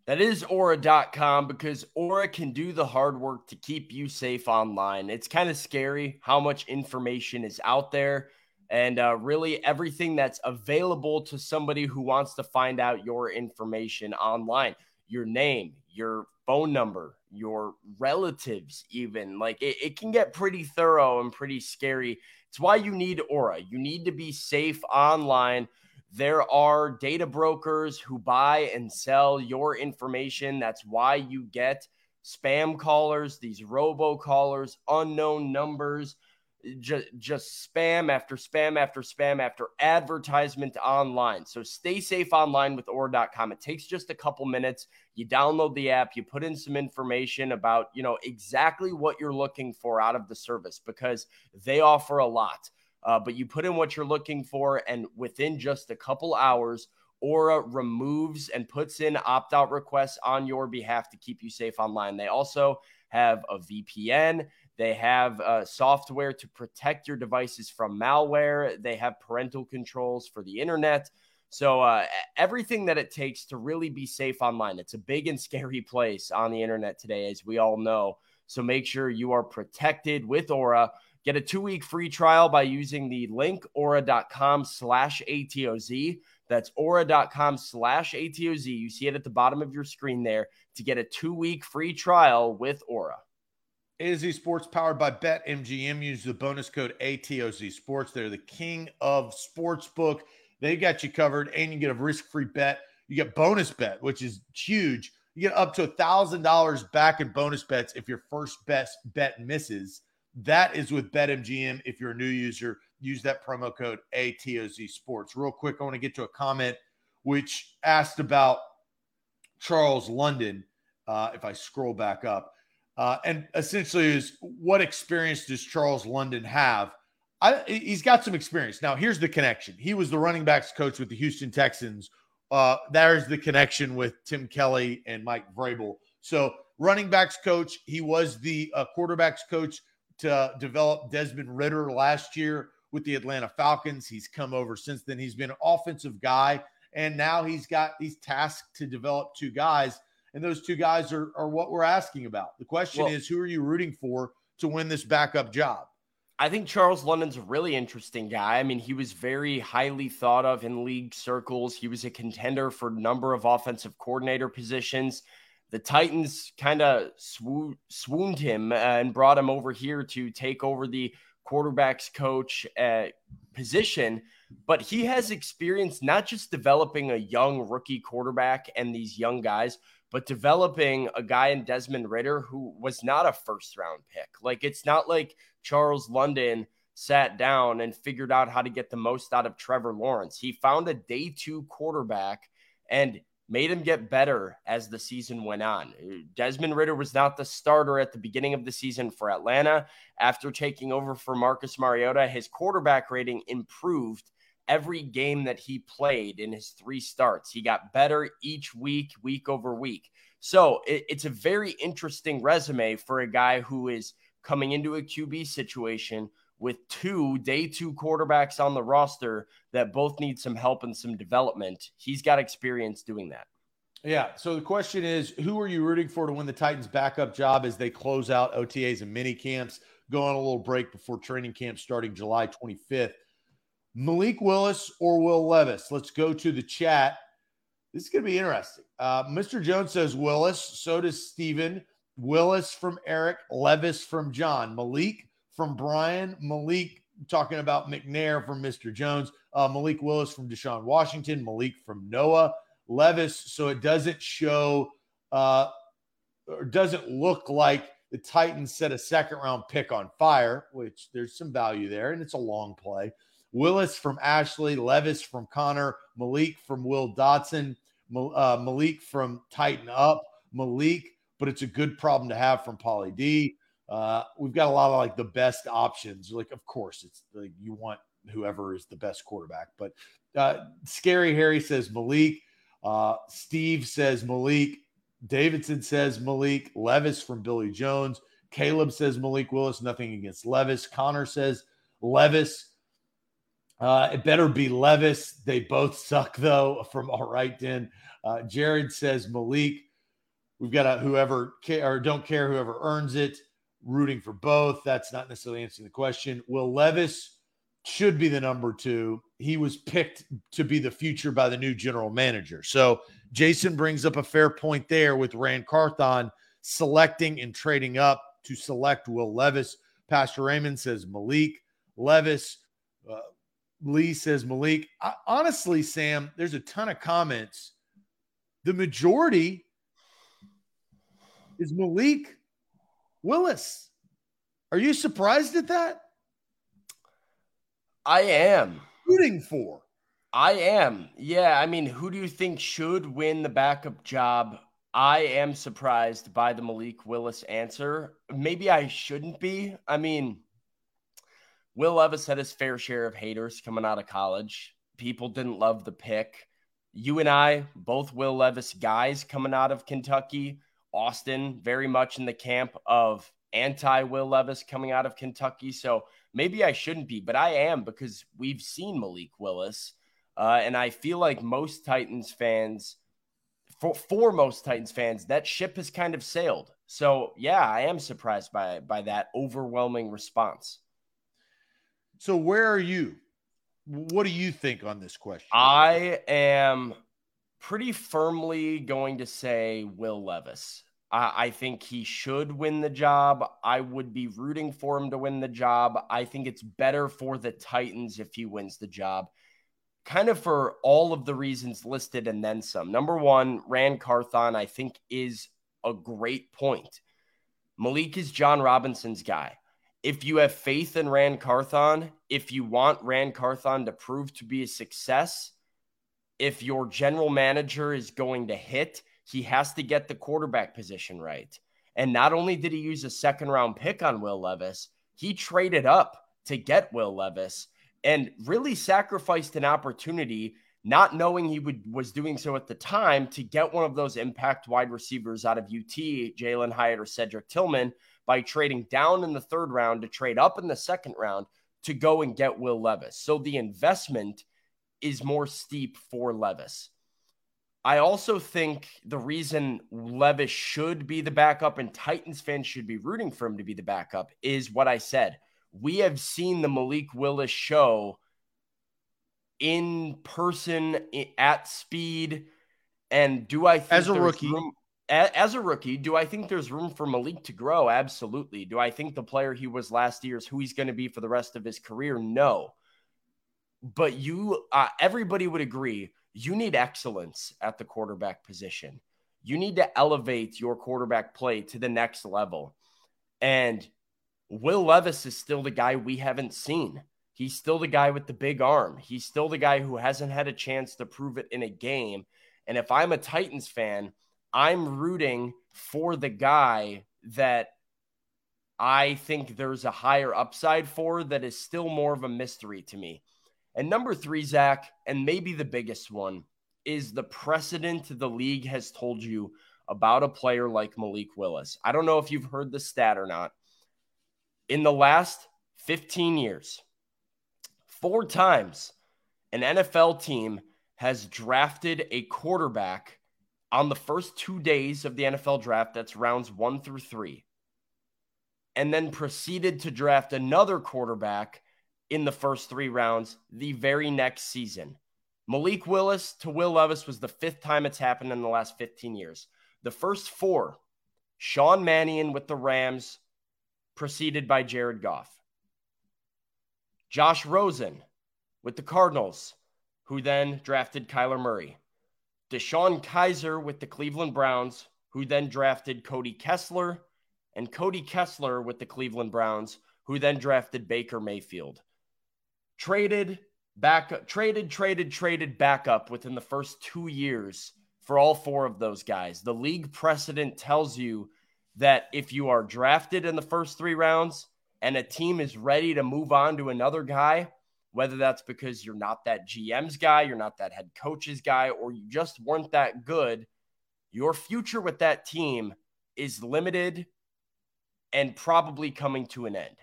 That is aura.com because aura can do the hard work to keep you safe online. It's kind of scary how much information is out there and uh, really everything that's available to somebody who wants to find out your information online your name, your phone number, your relatives, even. Like it, it can get pretty thorough and pretty scary. It's why you need Aura. You need to be safe online. There are data brokers who buy and sell your information. That's why you get spam callers, these robocallers, unknown numbers just just spam after spam after spam after advertisement online. So stay safe online with aura.com. It takes just a couple minutes. You download the app, you put in some information about, you know, exactly what you're looking for out of the service because they offer a lot. Uh, but you put in what you're looking for, and within just a couple hours, Aura removes and puts in opt out requests on your behalf to keep you safe online. They also have a VPN. They have uh, software to protect your devices from malware. They have parental controls for the internet. So, uh, everything that it takes to really be safe online. It's a big and scary place on the internet today, as we all know. So, make sure you are protected with Aura. Get a two week free trial by using the link aura.com slash ATOZ. That's aura.com slash ATOZ. You see it at the bottom of your screen there to get a two week free trial with Aura. A Z Sports powered by BetMGM. Use the bonus code ATOZ Sports. They're the king of sportsbook. They got you covered, and you get a risk-free bet. You get bonus bet, which is huge. You get up to a thousand dollars back in bonus bets if your first best bet misses. That is with BetMGM. If you're a new user, use that promo code ATOZ Sports. Real quick, I want to get to a comment which asked about Charles London. Uh, if I scroll back up, uh, and essentially is what experience does Charles London have? I, he's got some experience. Now, here's the connection. He was the running backs coach with the Houston Texans. Uh, there's the connection with Tim Kelly and Mike Vrabel. So, running backs coach, he was the uh, quarterbacks coach to develop Desmond Ridder last year with the Atlanta Falcons. He's come over since then. He's been an offensive guy, and now he's got he's tasked to develop two guys, and those two guys are, are what we're asking about. The question well, is, who are you rooting for to win this backup job? I think Charles London's a really interesting guy. I mean, he was very highly thought of in league circles. He was a contender for a number of offensive coordinator positions. The Titans kind of swo- swooned him and brought him over here to take over the quarterbacks coach uh, position. But he has experience not just developing a young rookie quarterback and these young guys, but developing a guy in Desmond Ridder who was not a first round pick. Like it's not like Charles London sat down and figured out how to get the most out of Trevor Lawrence. He found a day two quarterback and made him get better as the season went on. Desmond Ridder was not the starter at the beginning of the season for Atlanta. After taking over for Marcus Mariota, his quarterback rating improved every game that he played in his three starts. He got better each week, week over week. So it, it's a very interesting resume for a guy who is coming into a QB situation with two day two quarterbacks on the roster that both need some help and some development. He's got experience doing that. Yeah. So the question is, who are you rooting for to win the Titans' backup job as they close out OTAs and mini camps, go on a little break before training camp starting July 25th? Malik Willis or Will Levis? Let's go to the chat. This is going to be interesting. Uh, Mr. Jones says Willis. So does Steven. Willis from Eric. Levis from John. Malik from Brian. Malik talking about McNair from Mr. Jones. Uh, Malik Willis from Deshaun Washington. Malik from Noah. Levis. So it doesn't show uh, or doesn't look like the Titans set a second round pick on fire, which there's some value there, and it's a long play. Willis from Ashley, Levis from Connor, Malik from Will Dotson, uh, Malik from Tighten Up, Malik, but it's a good problem to have from Polly D. Uh, we've got a lot of like the best options. Like, of course, it's like you want whoever is the best quarterback, but uh, Scary Harry says Malik. Uh, Steve says Malik. Davidson says Malik. Levis from Billy Jones. Caleb says Malik Willis. Nothing against Levis. Connor says Levis. Uh, it better be Levis. They both suck, though, from All Right Den. Uh, Jared says Malik. We've got a whoever care or don't care, whoever earns it, rooting for both. That's not necessarily answering the question. Will Levis should be the number two. He was picked to be the future by the new general manager. So Jason brings up a fair point there with Ran Carthon selecting and trading up to select Will Levis. Pastor Raymond says Malik Levis. Uh, Lee says Malik. I, honestly, Sam, there's a ton of comments. The majority is Malik Willis. Are you surprised at that? I am. Rooting for. I am. Yeah. I mean, who do you think should win the backup job? I am surprised by the Malik Willis answer. Maybe I shouldn't be. I mean, Will Levis had his fair share of haters coming out of college. People didn't love the pick. You and I, both Will Levis guys coming out of Kentucky. Austin, very much in the camp of anti Will Levis coming out of Kentucky. So maybe I shouldn't be, but I am because we've seen Malik Willis. Uh, and I feel like most Titans fans, for, for most Titans fans, that ship has kind of sailed. So yeah, I am surprised by by that overwhelming response. So where are you? What do you think on this question? I am pretty firmly going to say Will Levis. I, think he should win the job. I would be rooting for him to win the job. I think it's better for the Titans if he wins the job. Kind of for all of the reasons listed and then some. Number one, Ran Carthon, I think, is a great point. Malik is Jon Robinson's guy if you have faith in Ran Carthon, if you want Ran Carthon to prove to be a success, if your general manager is going to hit, he has to get the quarterback position right. And not only did he use a second round pick on Will Levis, he traded up to get Will Levis and really sacrificed an opportunity, not knowing he would was doing so at the time, to get one of those impact wide receivers out of UT, Jalin Hyatt or Cedric Tillman, by trading down in the third round to trade up in the second round to go and get Will Levis. So the investment is more steep for Levis. I also think the reason Levis should be the backup and Titans fans should be rooting for him to be the backup is what I said. We have seen the Malik Willis show in person at speed. And do I think as a rookie, room, as a rookie, do I think there's room for Malik to grow? Absolutely. Do I think the player he was last year is who he's going to be for the rest of his career? No. But you, uh, everybody would agree you need excellence at the quarterback position. You need to elevate your quarterback play to the next level. And Will Levis is still the guy we haven't seen. He's still the guy with the big arm. He's still the guy who hasn't had a chance to prove it in a game. And if I'm a Titans fan, I'm rooting for the guy that I think there's a higher upside for that is still more of a mystery to me. And number three, Zach, and maybe the biggest one, is the precedent the league has told you about a player like Malik Willis. I don't know if you've heard the stat or not. In the last 15 years, four times an NFL team has drafted a quarterback on the first two days of the NFL draft, that's rounds one through three, and then proceeded to draft another quarterback in the first three rounds the very next season. Malik Willis to Will Levis was the fifth time it's happened in the last 15 years. The first four, Sean Mannion with the Rams, preceded by Jared Goff. Josh Rosen with the Cardinals, who then drafted Kyler Murray. DeShone Kizer with the Cleveland Browns, who then drafted Cody Kessler, and Cody Kessler with the Cleveland Browns, who then drafted Baker Mayfield traded back traded traded traded back up within the first 2 years for all four of those guys. The league precedent tells you that if you are drafted in the first 3 rounds and a team is ready to move on to another guy, whether that's because you're not that GM's guy, you're not that head coach's guy, or you just weren't that good, your future with that team is limited and probably coming to an end.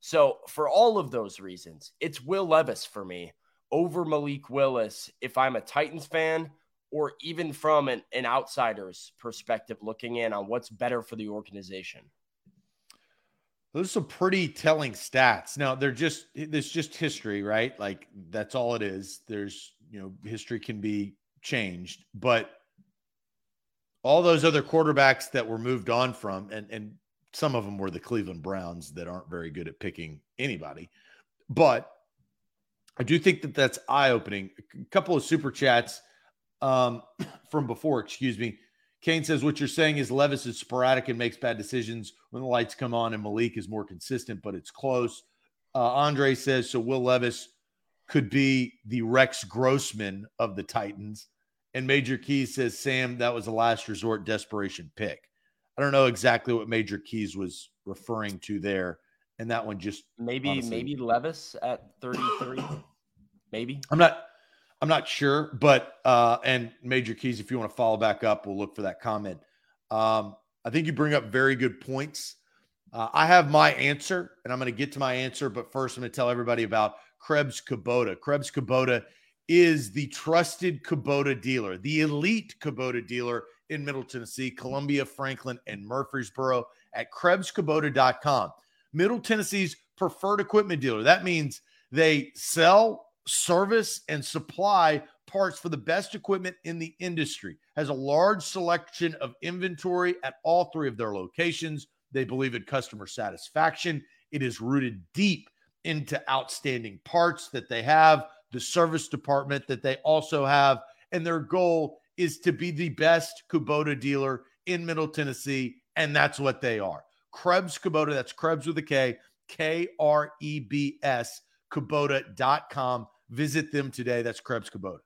So, for all of those reasons, it's Will Levis for me over Malik Willis if I'm a Titans fan or even from an, an outsider's perspective looking in on what's better for the organization. Those are some pretty telling stats. Now, they're just, there's just history, right? Like, that's all it is. There's, you know, history can be changed, but all those other quarterbacks that were moved on from, and, and some of them were the Cleveland Browns that aren't very good at picking anybody. But I do think that that's eye opening. A couple of super chats um, from before, excuse me. Kane says, What you're saying is Levis is sporadic and makes bad decisions when the lights come on, and Malik is more consistent, but it's close. Uh, Andre says, So Will Levis could be the Rex Grossman of the Titans. And Major Keys says, Sam, that was a last resort desperation pick. I don't know exactly what Major Keys was referring to there, and that one just maybe honestly, maybe Levis at 33, maybe. I'm not I'm not sure, but uh, and Major Keys, if you want to follow back up, we'll look for that comment. Um, I think you bring up very good points. Uh, I have my answer, and I'm going to get to my answer, but first I'm going to tell everybody about Krebs Kubota. Krebs Kubota is the trusted Kubota dealer, the elite Kubota dealer in Middle Tennessee, Columbia, Franklin, and Murfreesboro at KrebsKubota.com. Middle Tennessee's preferred equipment dealer. That means they sell, service, and supply parts for the best equipment in the industry. Has a large selection of inventory at all three of their locations. They believe in customer satisfaction. It is rooted deep into outstanding parts that they have, the service department that they also have, and their goal is to be the best Kubota dealer in Middle Tennessee, and that's what they are. Krebs Kubota, that's Krebs with a K, K R E B S, Kubota.com. Visit them today. That's Krebs Kubota.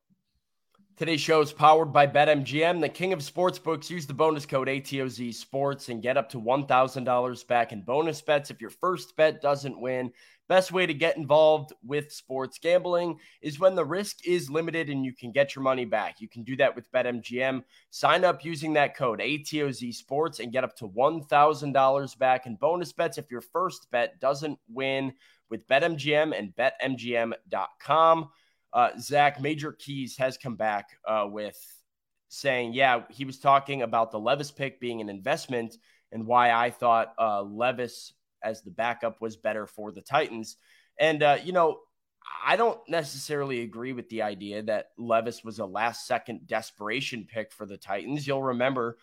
Today's show is powered by BetMGM, the king of sportsbooks. Use the bonus code ATOZ Sports and get up to $1,000 back in bonus bets if your first bet doesn't win. Best way to get involved with sports gambling is when the risk is limited and you can get your money back. You can do that with BetMGM. Sign up using that code ATOZ Sports and get up to $1,000 back in bonus bets if your first bet doesn't win with BetMGM and BetMGM.com uh, Zach Major Keys has come back uh, with saying, yeah, he was talking about the Levis pick being an investment and why I thought uh, Levis as the backup was better for the Titans. And, uh, you know, I don't necessarily agree with the idea that Levis was a last second desperation pick for the Titans. You'll remember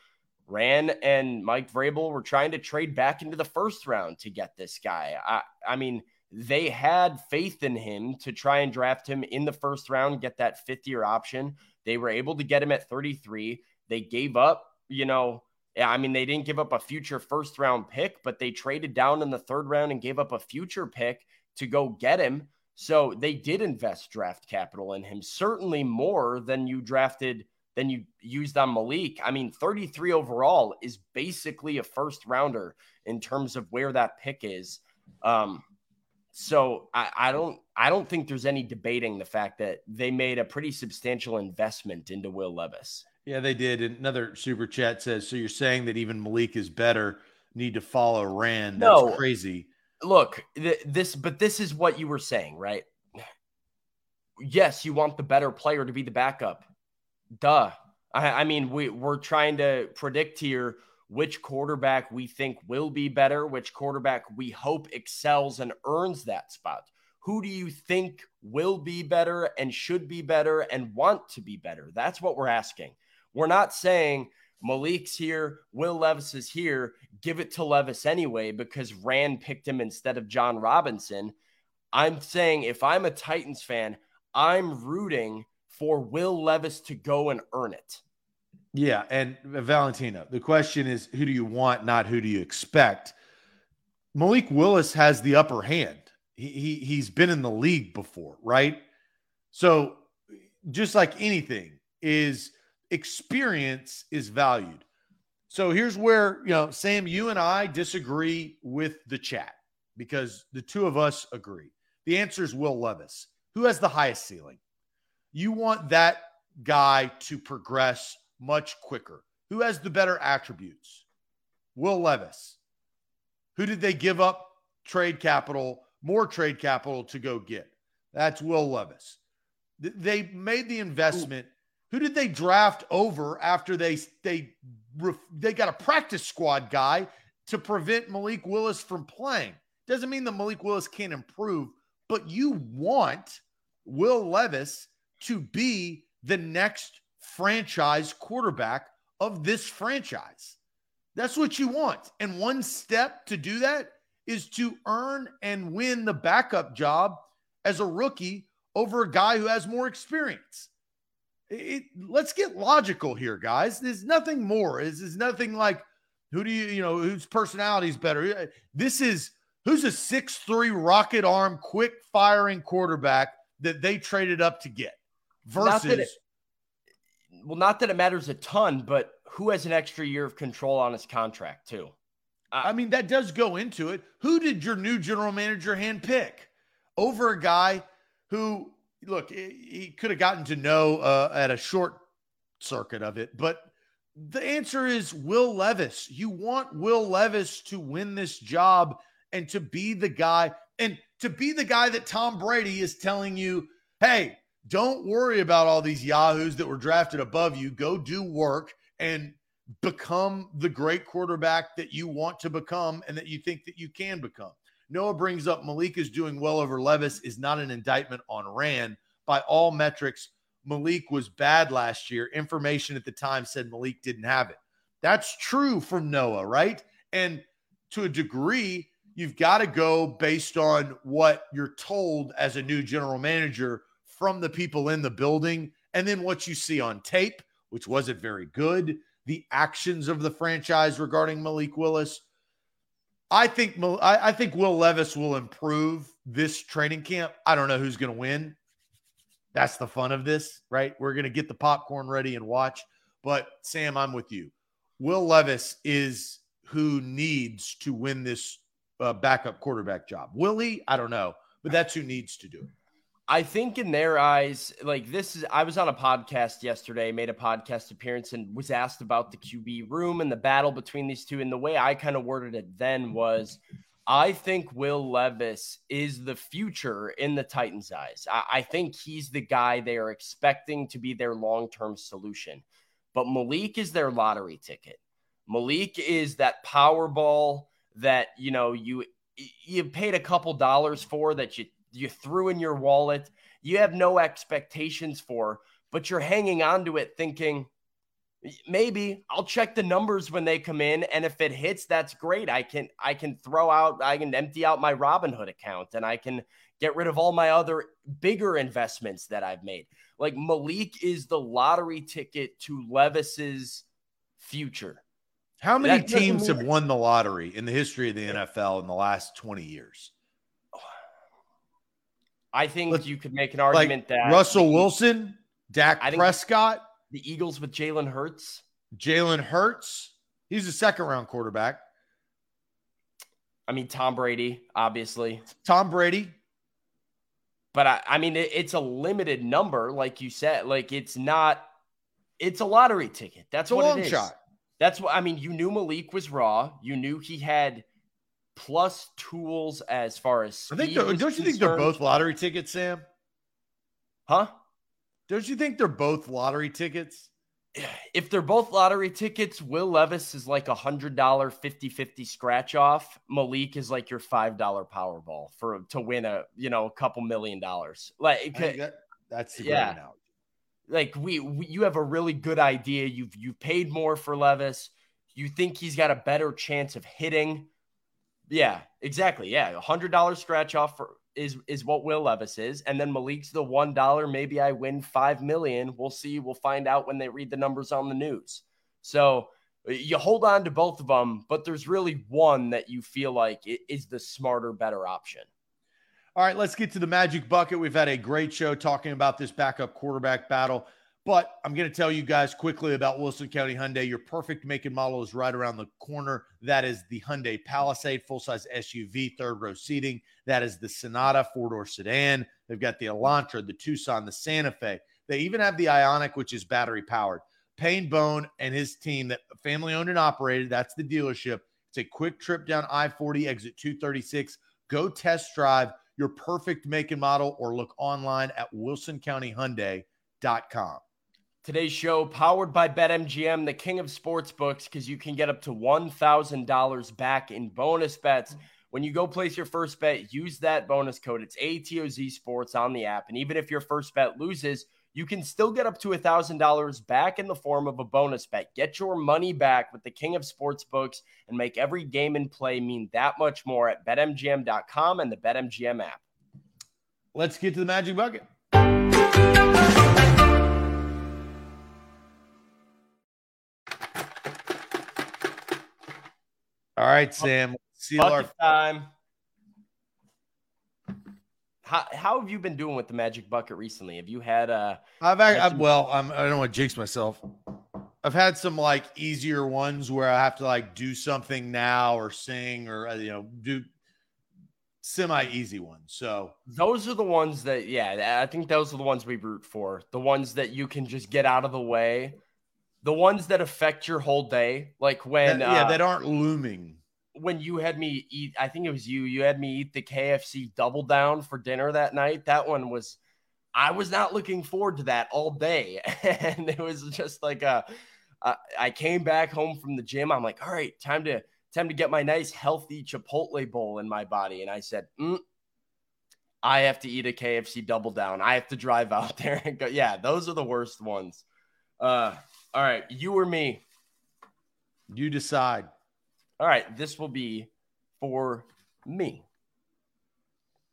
Ran and Mike Vrabel were trying to trade back into the first round to get this guy. I, I mean, they had faith in him to try and draft him in the first round, get that fifth year option. They were able to get him at 33. They gave up, you know, I mean, they didn't give up a future first round pick, but they traded down in the third round and gave up a future pick to go get him. So they did invest draft capital in him, certainly more than you drafted, than you used on Malik. I mean, 33 overall is basically a first rounder in terms of where that pick is. Um, so I, I, don't I don't think there's any debating the fact that they made a pretty substantial investment into Will Levis. Yeah, they did. Another super chat says, "So you're saying that even Malik is better? Need to follow Ran? That's no, crazy." Look, th- this, but this is what you were saying, right? Yes, you want the better player to be the backup. Duh. I, I mean, we we're trying to predict here which quarterback we think will be better, which quarterback we hope excels and earns that spot. Who do you think will be better and should be better and want to be better? That's what we're asking. We're not saying Malik's here, Will Levis is here, give it to Levis anyway because Ran picked him instead of Jon Robinson. I'm saying if I'm a Titans fan, I'm rooting for Will Levis to go and earn it. Yeah, and uh, Valentina, the question is who do you want, not who do you expect? Malik Willis has the upper hand. He, he he's been in the league before, right? So just like anything is experience is valued. So here's where, you know, Sam, you and I disagree with the chat because the two of us agree. The answer is Will Levis. Who has the highest ceiling? You want that guy to progress much quicker. Who has the better attributes? Will Levis. Who did they give up trade capital, more trade capital to go get? That's Will Levis. They made the investment. Ooh. Who did they draft over after they they they got a practice squad guy to prevent Malik Willis from playing? Doesn't mean that Malik Willis can't improve, but you want Will Levis to be the next franchise quarterback of this franchise. That's what you want. And one step to do that is to earn and win the backup job as a rookie over a guy who has more experience. It, let's get logical here, guys. There's nothing more. This is nothing like who do you, you know, whose personality is better. This is who's a six-three rocket arm, quick firing quarterback that they traded up to get versus well, not that it matters a ton, but who has an extra year of control on his contract too? I mean, that does go into it. Who did your new general manager handpick over a guy who, look, he could have gotten to know uh, at a short circuit of it, but the answer is Will Levis. You want Will Levis to win this job and to be the guy, and to be the guy that Tom Brady is telling you, hey, don't worry about all these yahoos that were drafted above you. Go do work and become the great quarterback that you want to become and that you think that you can become. Noah brings up Malik is doing well over Levis is not an indictment on Ran. By all metrics, Malik was bad last year. Information at the time said Malik didn't have it. That's true from Noah, right? And to a degree, you've got to go based on what you're told as a new general manager from the people in the building, and then what you see on tape, which wasn't very good, the actions of the franchise regarding Malik Willis. I think I think Will Levis will improve this training camp. I don't know who's going to win. That's the fun of this, right? We're going to get the popcorn ready and watch. But Sam, I'm with you. Will Levis is who needs to win this uh, backup quarterback job. Will he? I don't know, but that's who needs to do it. I think in their eyes, like this is, I was on a podcast yesterday, made a podcast appearance, and was asked about the QB room and the battle between these two. And the way I kind of worded it then was I think Will Levis is the future in the Titans' eyes. I, I think he's the guy they are expecting to be their long term solution. But Malik is their lottery ticket. Malik is that Powerball that you know you you paid a couple dollars for that you you threw in your wallet. You have no expectations for, but you're hanging on to it thinking maybe I'll check the numbers when they come in and if it hits that's great. I can I can throw out I can empty out my Robinhood account and I can get rid of all my other bigger investments that I've made. Like Malik is the lottery ticket to Levis's future. How many teams have won the lottery in the history of the NFL in the last 20 years? I think you could make an argument like that Russell Wilson, Dak Prescott, the Eagles with Jalen Hurts. Jalen Hurts. He's a second round quarterback. I mean, Tom Brady, obviously. Tom Brady. But I, I mean, it, it's a limited number, like you said. Like it's not, it's a lottery ticket. That's it's what it is. Shot. That's what I mean. You knew Malik was raw. You knew he had plus tools as far as I think. Don't you think they're both lottery tickets, Sam? Huh? Don't you think they're both lottery tickets? If they're both lottery tickets, Will Levis is like a hundred dollar 50 50 scratch off. Malik is like your five dollar Powerball for to win a you know a couple million dollars. Like that, that's yeah. Like we, we, you have a really good idea. You've you paid more for Levis. You think he's got a better chance of hitting yeah, exactly. Yeah, a hundred dollar scratch off for, is is what Will Levis is, and then Malik's the one dollar. Maybe I win five million. We'll see. We'll find out when they read the numbers on the news. So you hold on to both of them, but there's really one that you feel like is the smarter, better option. All right, let's get to the magic bucket. We've had a great show talking about this backup quarterback battle. But I'm going to tell you guys quickly about Wilson County Hyundai. Your perfect make and model is right around the corner. That is the Hyundai Palisade, full size SUV, third row seating. That is the Sonata, four door sedan. They've got the Elantra, the Tucson, the Santa Fe. They even have the Ioniq, which is battery powered. Payne Bone and his team, that family owned and operated, that's the dealership. It's a quick trip down I 40, exit 236. Go test drive your perfect make and model or look online at wilsoncountyhyundai.com. Today's show powered by BetMGM, the king of sports books, because you can get up to $1,000 back in bonus bets. When you go place your first bet, use that bonus code. It's ATOZ Sports on the app. And even if your first bet loses, you can still get up to $1,000 back in the form of a bonus bet. Get your money back with the king of sportsbooks and make every game and play mean that much more at betmgm.com and the BetMGM app. Let's get to the magic bucket. All right, Sam. Seal our time. How, how have you been doing with the magic bucket recently? Have you had uh I've, I've well, I'm I don't want to jinx myself. I've had some like easier ones where I have to like do something now or sing or uh, you know do semi easy ones. So those are the ones that yeah, I think those are the ones we root for. The ones that you can just get out of the way the ones that affect your whole day, like when that, yeah, uh, that aren't looming. When you had me eat, I think it was you. You had me eat the KFC double down for dinner that night. That one was, I was not looking forward to that all day, and it was just like a. Uh, I came back home from the gym. I'm like, all right, time to time to get my nice healthy Chipotle bowl in my body, and I said, mm, I have to eat a KFC double down. I have to drive out there and go. Yeah, those are the worst ones. Uh, all right, you or me? You decide. All right, this will be for me.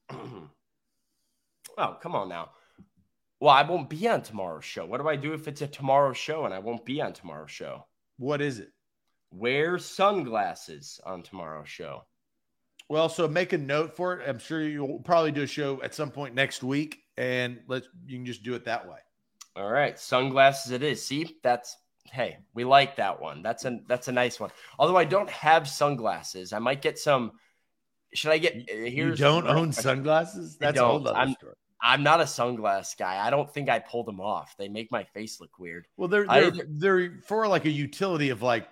oh, come on now. Well, I won't be on tomorrow's show. What do I do if it's a tomorrow show and I won't be on tomorrow's show? What is it? Wear sunglasses on tomorrow's show. Well, so make a note for it. I'm sure you'll probably do a show at some point next week and let's you can just do it that way. All right, sunglasses it is. See, that's hey, we like that one. That's a that's a nice one. Although I don't have sunglasses, I might get some. Should I get? uh, Here's you don't own question. sunglasses? That's a whole I'm- story. I'm not a sunglass guy. I don't think I pull them off. They make my face look weird. Well, they're they're, they're for like a utility of like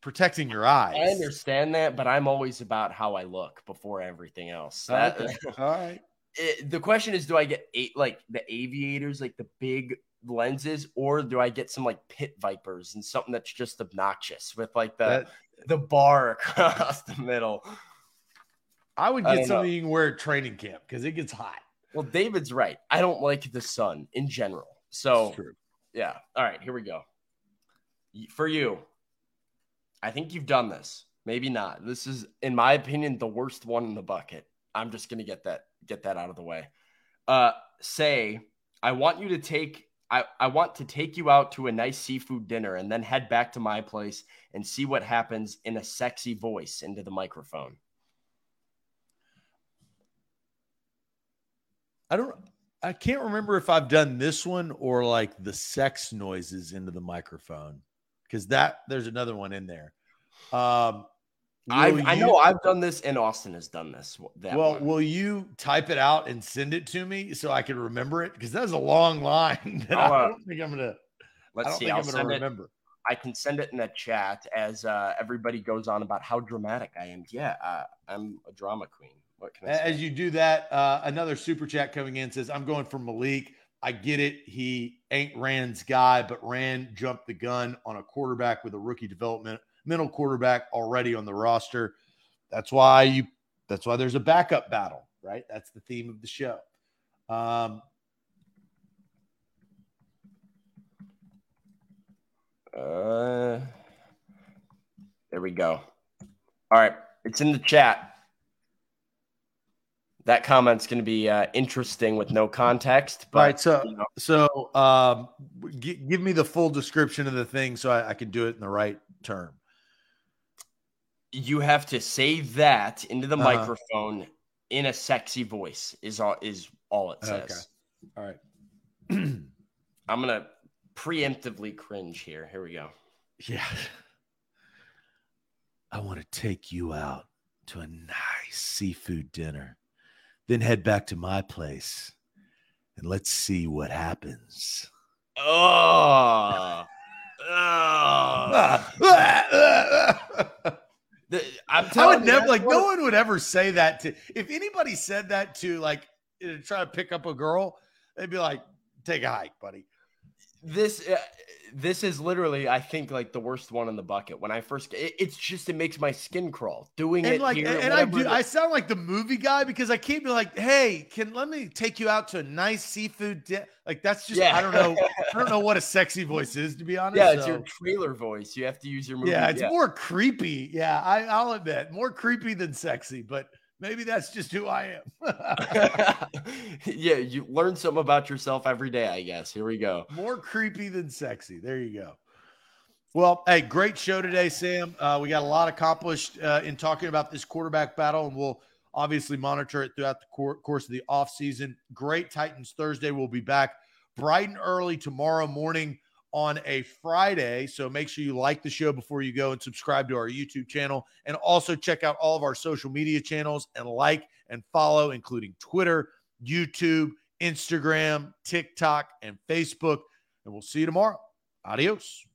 protecting your eyes. I understand that, but I'm always about how I look before everything else. That- Okay. All right. It- the question is, do I get eight like the aviators, like the big lenses, or do I get some like pit vipers and something that's just obnoxious with like the That- the bar across the middle? I would get know. something you can wear at training camp because it gets hot. Well, David's right. I don't like the sun in general. So yeah. All right, here we go. For you, I think you've done this. Maybe not. This is, in my opinion, the worst one in the bucket. I'm just gonna get that get that out of the way. Uh, say, I want you to take. I, I want to take you out to a nice seafood dinner and then head back to my place and see what happens in a sexy voice into the microphone. I don't. I can't remember if I've done this one or like the sex noises into the microphone because that there's another one in there. Um, I I know I've done this and Austin has done this. Well, one. will you type it out and send it to me so I can remember it? Because that's a long line that I'll, I uh, don't think I'm gonna. Let's don't see. think I'll I'm gonna send it. remember. I can send it in the chat as uh, everybody goes on about how dramatic I am. Yeah, uh, I'm a drama queen. What can I say? As you do that, uh, another super chat coming in says, I'm going for Malik. I get it. He ain't Ran's guy, but Rand jumped the gun on a quarterback with a rookie development mental quarterback already on the roster. That's why you that's why there's a backup battle, right? That's the theme of the show. Um, Uh, there we go. All right, it's in the chat. That comment's going to be uh, interesting with no context, but right. So you know, so um g- give me the full description of the thing so I, I can do it in the right term. You have to say that into the Uh-huh. microphone in a sexy voice. Is all is all it says. Okay. All right. I'm gonna preemptively cringe here. Here we go. Yeah. I want to take you out to a nice seafood dinner, then head back to my place and let's see what happens. Oh, oh. The- I'm I would you, never like one no one would ever say that to if anybody said that to like to try to pick up a girl, they'd be like, take a hike, buddy. This uh, this is literally i think like the worst one in the bucket when i first it, it's just it makes my skin crawl doing And it like here, and, I do I sound like the movie guy because I keep be like, hey, can let me take you out to a nice seafood di-? like that's just Yeah. I don't know. I don't know what a sexy voice is to be honest. yeah it's so- your trailer voice you have to use your movie Yeah, it's more creepy. Yeah, I, I'll admit, more creepy than sexy, but maybe that's just who I am. yeah you learn something about yourself every day i guess here we go more creepy than sexy. There you go. Well, hey, great show today, Sam. Uh, we got a lot accomplished uh, in talking about this quarterback battle, and we'll obviously monitor it throughout the cour- course of the offseason. Great Titans Thursday. We'll be back bright and early tomorrow morning on a Friday. So make sure you like the show before you go and subscribe to our YouTube channel. And also check out all of our social media channels and like and follow, including Twitter, YouTube, Instagram, TikTok, and Facebook. And we'll see you tomorrow. Adios.